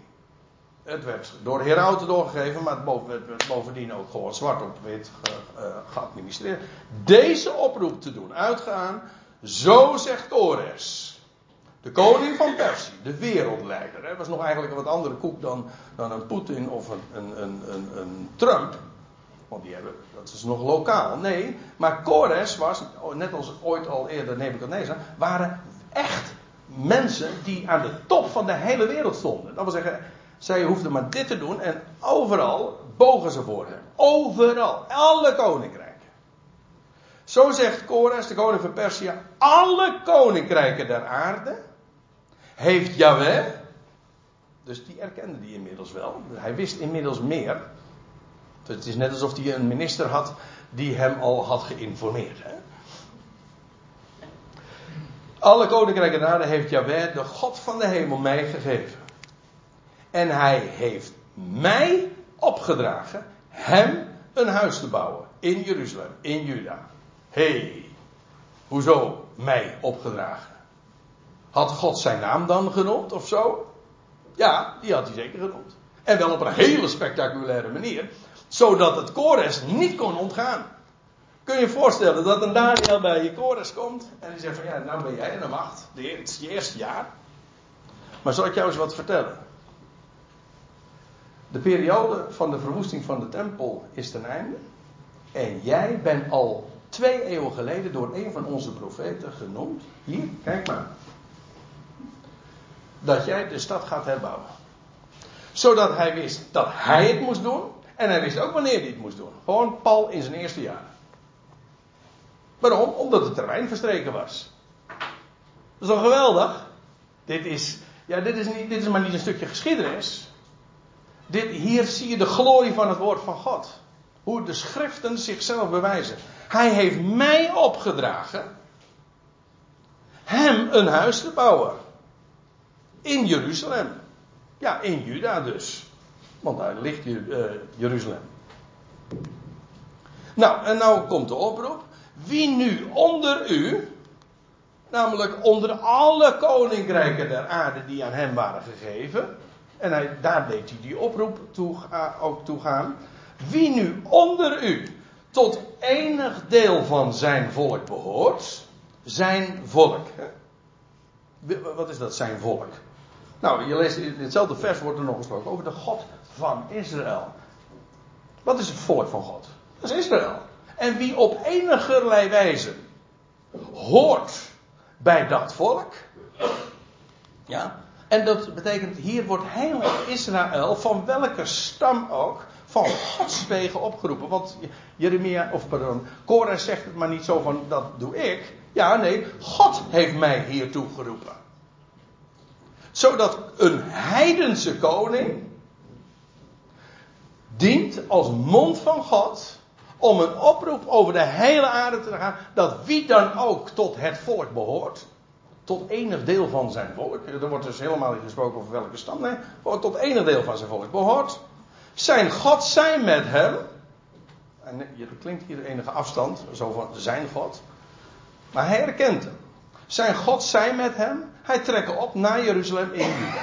Speaker 1: het werd door herauten doorgegeven, maar het werd bovendien ook gewoon zwart op wit ge, uh, geadministreerd. Deze oproep te doen uitgaan, zo zegt Kores. De koning van Persie, de wereldleider. Het was nog eigenlijk een wat andere koek dan, dan een Poetin of een, een, een, een, Trump. Want die hebben, dat is nog lokaal. Nee, maar Kores was, net als ooit al eerder Nebuchadnezzar, waren echt mensen die aan de top van de hele wereld stonden. Dat wil zeggen, zij hoefden maar dit te doen en overal bogen ze voor hem. Overal. Alle koninkrijken. Zo zegt Kores, de koning van Perzië. Alle koninkrijken der aarde heeft Yahweh. Dus die erkende die inmiddels wel. Hij wist inmiddels meer. Het is net alsof hij een minister had die hem al had geïnformeerd. Hè? Alle koninkrijken der aarde heeft Yahweh, de God van de hemel, mij gegeven. En hij heeft mij opgedragen hem een huis te bouwen in Jeruzalem, in Juda. hey, hoezo mij opgedragen? Had God zijn naam dan genoemd of zo? Ja, die had hij zeker genoemd. En wel op een hele spectaculaire manier, zodat het Kores niet kon ontgaan. Kun je je voorstellen dat een Daniel bij je Kores komt en die zegt van ja, nou ben jij in de macht. Het is je eerste jaar. Maar zal ik jou eens wat vertellen? De periode van de verwoesting van de tempel is ten einde. En jij bent al twee eeuwen geleden door een van onze profeten genoemd. Hier, kijk maar. Dat jij de stad gaat herbouwen. Zodat hij wist dat hij het moest doen. En hij wist ook wanneer hij het moest doen. Gewoon pal in zijn eerste jaar. Waarom? Omdat de termijn verstreken was. Dat is toch geweldig? Dit is, ja, dit is, niet, dit is maar niet een stukje geschiedenis. Dit, hier zie je de glorie van het woord van God. Hoe de schriften zichzelf bewijzen. Hij heeft mij opgedragen hem een huis te bouwen. In Jeruzalem. Ja, in Juda dus. Want daar ligt uh, Jeruzalem. Nou, en nou komt de oproep. Wie nu onder u, namelijk onder alle koninkrijken der aarde die aan hem waren gegeven, en daar deed hij die oproep toe, ook toe gaan. Wie nu onder u tot enig deel van zijn volk behoort, zijn volk. Wat is dat, zijn volk? Nou, je leest in hetzelfde vers wordt er nog gesproken over de God van Israël. Wat is het volk van God? Dat is Israël. En wie op enige wijze hoort bij dat volk, ja, en dat betekent, hier wordt heel Israël, van welke stam ook, van Gods wegen opgeroepen. Want Jeremia, of pardon, Korah zegt het maar niet zo van, dat doe ik. Ja, nee, God heeft mij hiertoe geroepen. Zodat een heidense koning dient als mond van God om een oproep over de hele aarde te gaan dat wie dan ook tot het volk behoort, tot enig deel van zijn volk, er wordt dus helemaal niet gesproken over welke stam, nee, tot enig deel van zijn volk behoort, zijn God zijn met hem, en er klinkt hier enige afstand, zo van zijn God, maar hij herkent hem. Zijn God zijn met hem, hij trekt op naar Jeruzalem in Juda.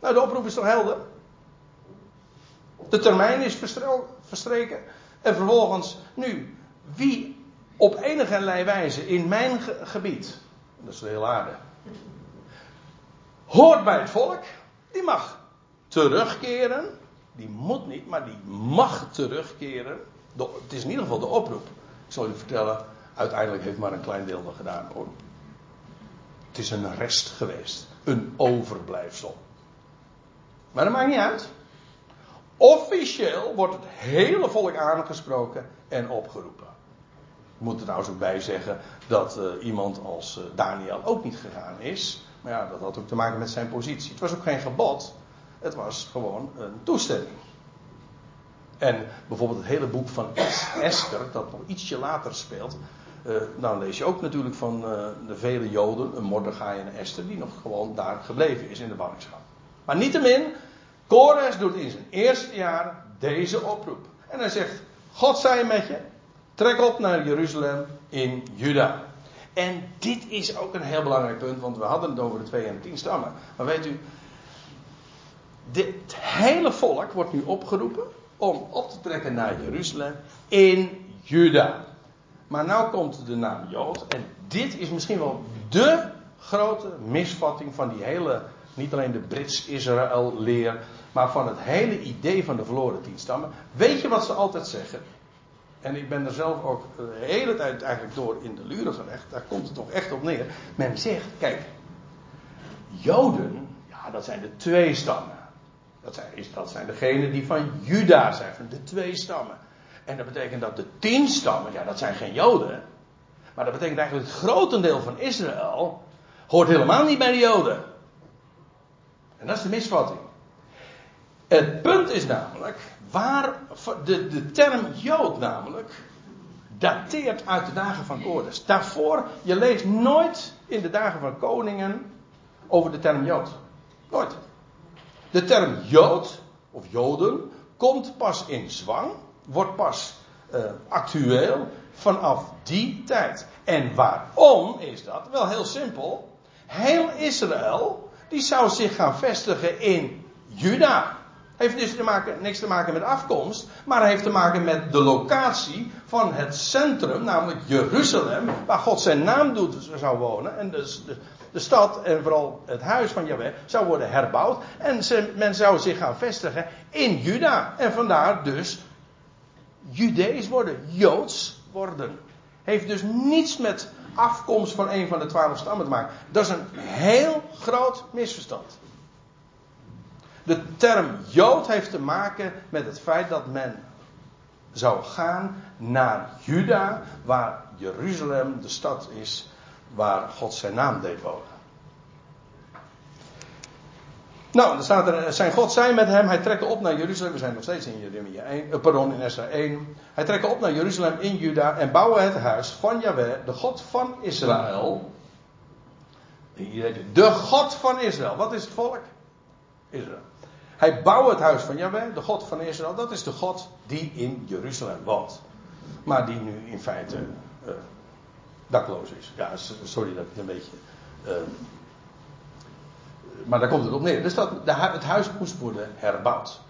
Speaker 1: Nou, de oproep is toch helder? De termijn is verstreken. En vervolgens, nu, wie op enige wijze in mijn gebied, dat is de hele aarde, hoort bij het volk, die mag terugkeren. Die moet niet, maar die mag terugkeren. het is in ieder geval de oproep. Ik zal u vertellen, uiteindelijk heeft maar een klein deel dat gedaan. Het is een rest geweest. Een overblijfsel. Maar dat maakt niet uit. Officieel wordt het hele volk aangesproken en opgeroepen. Moet er trouwens ook bij zeggen dat uh, iemand als uh, Daniel ook niet gegaan is. Maar ja, dat had ook te maken met zijn positie. Het was ook geen gebod. Het was gewoon een toestemming. En bijvoorbeeld het hele boek van Esther, dat nog ietsje later speelt. Uh, dan lees je ook natuurlijk van de vele Joden, een Mordechai en Esther, die nog gewoon daar gebleven is in de ballingschap. Maar niettemin, Kores doet in zijn eerste jaar deze oproep. En hij zegt: God zij met je. Trek op naar Jeruzalem in Juda. En dit is ook een heel belangrijk punt, want we hadden het over de twee en tien stammen. Maar weet u, dit hele volk wordt nu opgeroepen om op te trekken naar Jeruzalem in Juda. Maar nou komt de naam Jood en dit is misschien wel de grote misvatting van die hele niet alleen de Brits-Israël-leer, maar van het hele idee van de verloren tien stammen. Weet je wat ze altijd zeggen? En ik ben er zelf ook de hele tijd eigenlijk door in de luren gelegd. Daar komt het toch echt op neer. Men zegt, kijk, Joden, ja, dat zijn de twee stammen. Dat zijn, dat zijn degenen die van Juda zijn, van de twee stammen. En dat betekent dat de tien stammen, ja, dat zijn geen Joden. Maar dat betekent eigenlijk het grotendeel van Israël hoort helemaal niet bij de Joden. En dat is de misvatting. Het punt is namelijk, waar de, de term Jood namelijk dateert uit de dagen van Kores. Daarvoor, je leest nooit in de dagen van koningen over de term Jood. Nooit. De term Jood, of Joden, komt pas in zwang, wordt pas uh, actueel vanaf die tijd. En waarom is dat? Wel heel simpel. Heel Israël die zou zich gaan vestigen in Juda. Heeft dus te maken, niks te maken met afkomst, maar heeft te maken met de locatie van het centrum, namelijk Jeruzalem, waar God zijn naam doet zou wonen. En dus de, de stad en vooral het huis van Jahweh zou worden herbouwd. En men zou zich gaan vestigen in Juda. En vandaar dus Judees worden, Joods worden. Heeft dus niets met afkomst van een van de twaalf stammen te maken. Dat is een heel groot misverstand. De term Jood heeft te maken met het feit dat men zou gaan naar Juda, waar Jeruzalem de stad is waar God zijn naam deed wonen. Nou, dan staat er, zijn God zijn met hem, hij trekt op naar Jeruzalem, we zijn nog steeds in Jeremia 1, eh, in Esra 1. Hij trekt op naar Jeruzalem in Juda en bouwen het huis van Yahweh, de God van Israël. De God van Israël, wat is het volk? Israël. Hij bouwt het huis van Yahweh, de God van Israël, dat is de God die in Jeruzalem woont. Maar die nu in feite uh, dakloos is. Ja, sorry dat ik een beetje... Uh, maar daar komt het op neer. Dus dat, het huis moest worden herbouwd.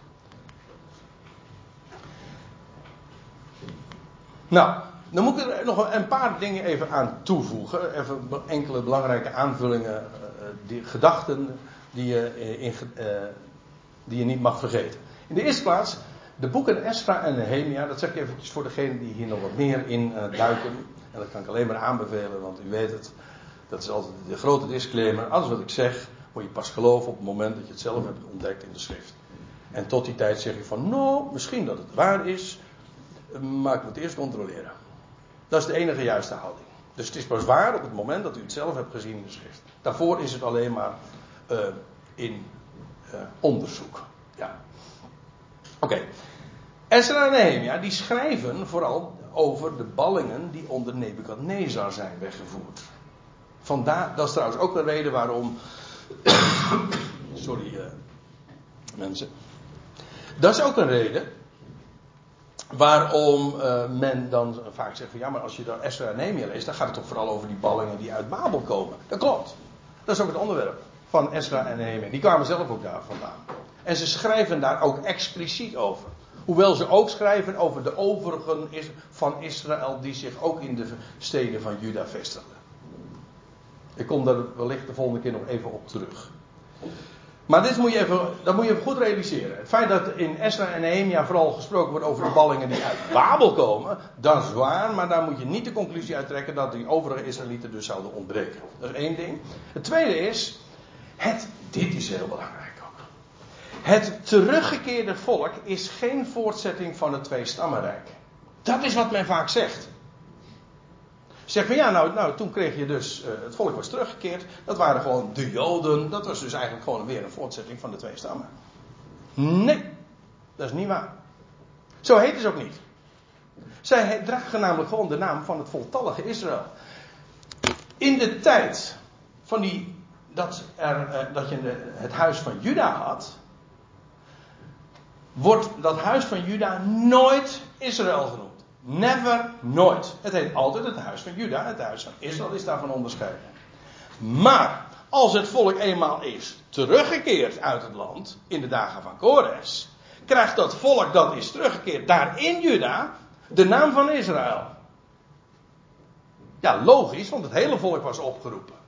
Speaker 1: Nou, dan moet ik er nog een paar dingen even aan toevoegen. Even enkele belangrijke aanvullingen, uh, die, gedachten die je, eh, in, die je niet mag vergeten. In de eerste plaats, de boeken Esra en Nehemia, dat zeg ik eventjes voor degenen die hier nog wat meer in uh, duiken. En dat kan ik alleen maar aanbevelen, want u weet het, dat is altijd de grote disclaimer. Alles wat ik zeg, moet je pas geloven op het moment dat je het zelf hebt ontdekt in de schrift. En tot die tijd zeg je van, nou, misschien dat het waar is, maar ik moet eerst controleren. Dat is de enige juiste houding. Dus het is pas waar op het moment dat u het zelf hebt gezien in de schrift. Daarvoor is het alleen maar uh, in uh, onderzoek. Ja. Oké. Okay. En Nehemia die schrijven vooral over de ballingen die onder Nebukadnezar zijn weggevoerd. Vandaar, dat is trouwens ook een reden waarom. Sorry, uh, mensen. Dat is ook een reden waarom uh, men dan vaak zegt van ja, maar als je dan Esther en Nehemia leest, dan gaat het toch vooral over die ballingen die uit Babel komen. Dat klopt. Dat is ook het onderwerp van Esra en Nehemia. Die kwamen zelf ook daar vandaan. En ze schrijven daar ook expliciet over. Hoewel ze ook schrijven over de overigen van Israël die zich ook in de steden van Juda vestigden. Ik kom daar wellicht de volgende keer nog even op terug. Maar dit moet je even, dat moet je even goed realiseren. Het feit dat in Esra en Nehemia vooral gesproken wordt over de ballingen die uit Babel komen, dat is waar, maar daar moet je niet de conclusie uit trekken dat die overige Israëlieten dus zouden ontbreken. Dat is één ding. Het tweede is, het, dit is heel belangrijk ook. Het teruggekeerde volk is geen voortzetting van het twee-stammenrijk. Dat is wat men vaak zegt. Zeg van ja, nou, nou toen kreeg je dus, uh, het volk was teruggekeerd. Dat waren gewoon de Joden. Dat was dus eigenlijk gewoon weer een voortzetting van de twee stammen. Nee, dat is niet waar. Zo heet het ook niet. Zij dragen namelijk gewoon de naam van het voltallige Israël. In de tijd van die, dat, er, uh, dat je het huis van Juda had, wordt dat huis van Juda nooit Israël genoemd. Never, nooit. Het heet altijd het huis van Juda. Het huis van Israël is daarvan onderscheiden. Maar als het volk eenmaal is teruggekeerd uit het land in de dagen van Kores, krijgt dat volk dat is teruggekeerd daar in Juda de naam van Israël. Ja, logisch, want het hele volk was opgeroepen.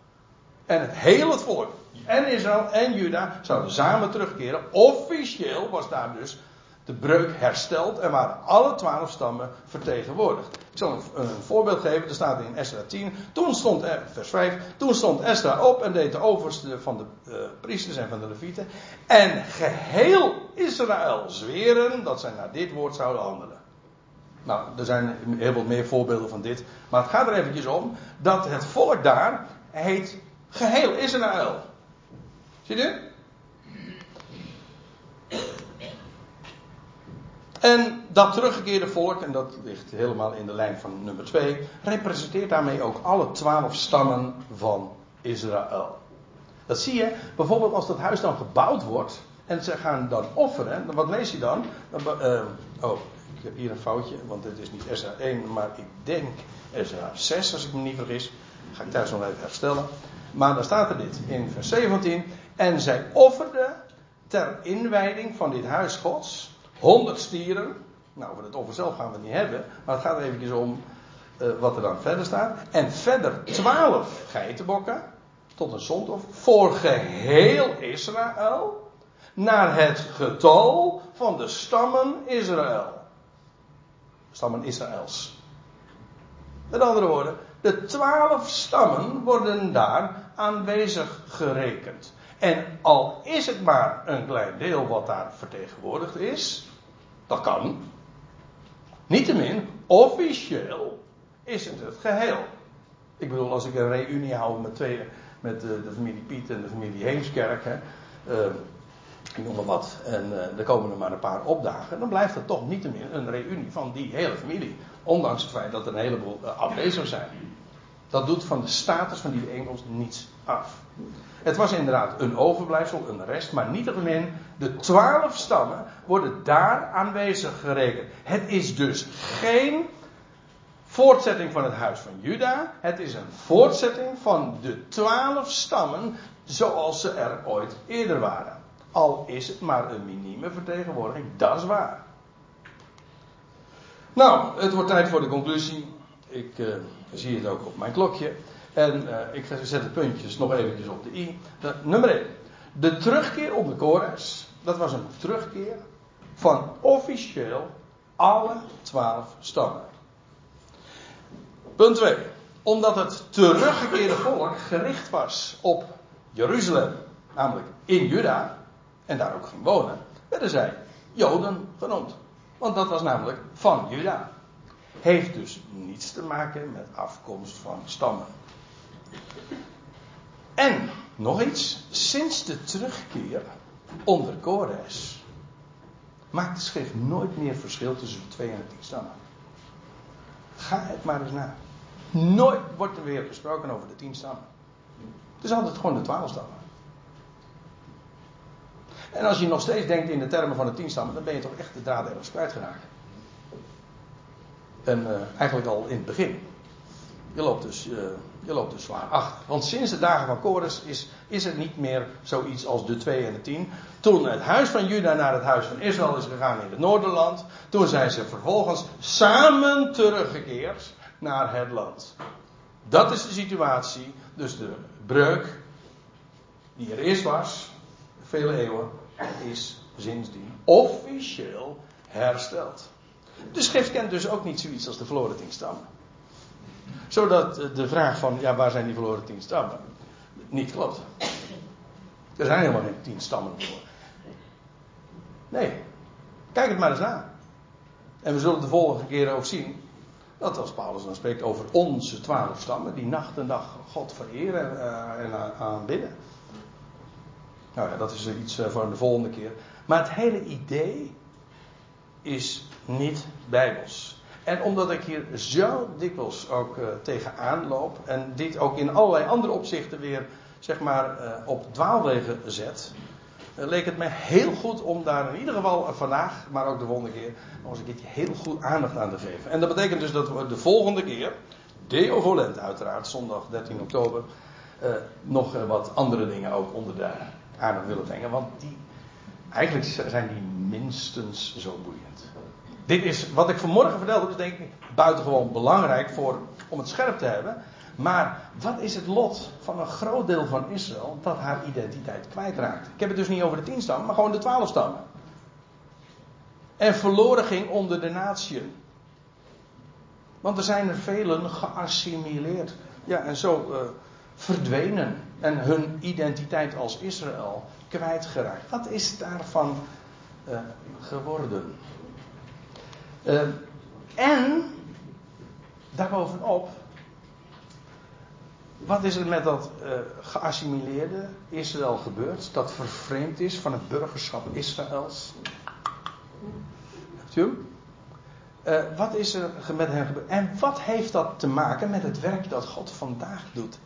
Speaker 1: En het hele volk, en Israël en Juda, zouden samen terugkeren. Officieel was daar dus de breuk hersteld en waren alle twaalf stammen vertegenwoordigd. Ik zal een, voorbeeld geven, er staat in Esra 10. Toen stond, er, vers 5, toen stond Esra op en deed de overste van de uh, priesters en van de levieten. En geheel Israël zweren dat zij naar dit woord zouden handelen. Nou, er zijn heel wat meer voorbeelden van dit. Maar het gaat er eventjes om dat het volk daar heet geheel Israël. Zie je? En dat teruggekeerde volk, en dat ligt helemaal in de lijn van nummer 2, representeert daarmee ook alle twaalf stammen van Israël. Dat zie je bijvoorbeeld als dat huis dan gebouwd wordt en ze gaan dan offeren. Wat lees je dan? Uh, oh, ik heb hier een foutje, want het is niet Ezra 1, maar ik denk Ezra 6, als ik me niet vergis. Ga ik thuis nog even herstellen. Maar dan staat er dit in vers 17. En zij offerden ter inwijding van dit huis Gods 100 stieren. Nou, over het offer zelf gaan we het niet hebben. Maar het gaat eventjes om uh, wat er dan verder staat. En verder 12 geitenbokken. Tot een zondoffer. Voor geheel Israël. Naar het getal van de stammen Israël. Stammen Israëls. Met andere woorden, de twaalf stammen worden daar aanwezig gerekend. En al is het maar een klein deel wat daar vertegenwoordigd is, dat kan. Niettemin, officieel is het het geheel. Ik bedoel, als ik een reunie hou met, twee, met de, familie Piet en de familie Heemskerk, hè, uh, noem maar wat, en uh, er komen er maar een paar opdagen, dan blijft het toch niettemin een reunie van die hele familie. Ondanks het feit dat er een heleboel uh, afwezig zijn. Dat doet van de status van die bijeenkomst niets af. Het was inderdaad een overblijfsel, een rest, maar niettemin de twaalf stammen worden daar aanwezig gerekend. Het is dus geen voortzetting van het huis van Juda. Het is een voortzetting van de twaalf stammen zoals ze er ooit eerder waren. Al is het maar een minieme vertegenwoordiging, dat is waar. Nou, het wordt tijd voor de conclusie. Ik uh, zie het ook op mijn klokje. En uh, ik zet de puntjes nog eventjes op de i. Nummer 1. De terugkeer op de Kores. Dat was een terugkeer van officieel alle twaalf stammen. Punt 2. Omdat het teruggekeerde volk gericht was op Jeruzalem, namelijk in Juda, en daar ook ging wonen, werden zij Joden genoemd. Want dat was namelijk van Juda. Heeft dus niets te maken met afkomst van stammen. En Nog iets, sinds de terugkeer onder Kores maakt de schrift nooit meer verschil tussen de twee en de tien stammen. Ga het maar eens na. Nooit wordt er weer gesproken over de tien stammen. Het is altijd gewoon de twaalf stammen. En als je nog steeds denkt in de termen van de tien stammen, dan ben je toch echt de draad ergens kwijtgeraakt. En uh, eigenlijk al in het begin. Je loopt dus, uh, je loopt dus zwaar achter. Want sinds de dagen van Kores is, is er niet meer zoiets als de 2 en de 10. Toen het huis van Juda naar het huis van Israël is gegaan in het Noorderland. Toen zijn ze vervolgens samen teruggekeerd naar het land. Dat is de situatie. Dus de breuk die er eerst was, vele eeuwen, is sindsdien officieel hersteld. De schrift kent dus ook niet zoiets als de verloren tien stammen. Zodat de vraag van, ja, waar zijn die verloren tien stammen? Niet klopt. Er zijn helemaal geen tien stammen voor. Nee. Kijk het maar eens na. En we zullen de volgende keer ook zien. Dat als Paulus dan spreekt over onze twaalf stammen. Die nacht en dag God vereren uh, en aanbidden. Nou ja, dat is iets uh, voor de volgende keer. Maar het hele idee is niet bijbels. En omdat ik hier zo dikwijls ook uh, tegenaan loop. En dit ook in allerlei andere opzichten weer zeg maar uh, op dwaalwegen zet. Uh, leek het me heel goed om daar in ieder geval vandaag, maar ook de volgende keer, nog eens een keertje heel goed aandacht aan te geven. En dat betekent dus dat we de volgende keer, Deo Volent uiteraard, zondag 13 oktober, nog wat andere dingen ook onder de aandacht willen brengen. Want die, eigenlijk zijn die minstens zo boeiend. Dit is wat ik vanmorgen vertelde, is denk ik buitengewoon belangrijk voor, om het scherp te hebben. Maar wat is het lot van een groot deel van Israël dat haar identiteit kwijtraakt? Ik heb het dus niet over de tien stammen, maar gewoon de twaalf stammen. En verloren ging onder de natieën. Want er zijn er velen geassimileerd. Ja, en zo uh, verdwenen. En hun identiteit als Israël kwijtgeraakt. Wat is daarvan uh, geworden? Uh, en daarbovenop, wat is er met dat uh, geassimileerde Israël gebeurd? Dat vervreemd is van het burgerschap Israëls. Wat is er met hen gebeurd? En wat heeft dat te maken met het werk dat God vandaag doet?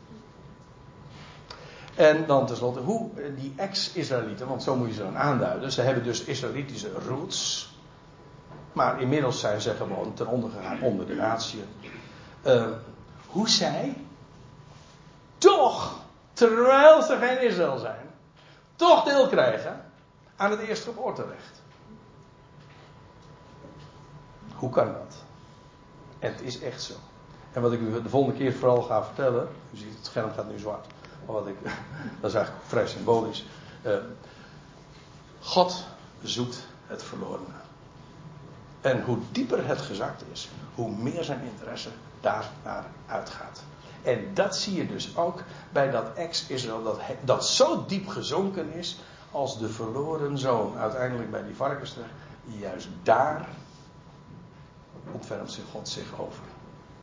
Speaker 1: En dan tenslotte, hoe die ex-Israëlieten, want zo moet je ze dan aanduiden. Ze hebben dus Israëlitische roots. Maar inmiddels zijn ze gewoon ten onder gegaan onder de natie. Uh, hoe zij toch, terwijl ze geen Israël zijn, toch deel krijgen aan het eerstgeboorterecht. Hoe kan dat? Het is echt zo. En wat ik u de volgende keer vooral ga vertellen, u ziet het scherm gaat nu zwart, wat ik, dat is eigenlijk vrij symbolisch. Uh, God zoekt het verlorene. En hoe dieper het gezakt is, hoe meer zijn interesse daar naar uitgaat. En dat zie je dus ook bij dat ex-Israël, dat, dat zo diep gezonken is als de verloren zoon uiteindelijk bij die varkens. Juist daar ontfermt zich God zich over.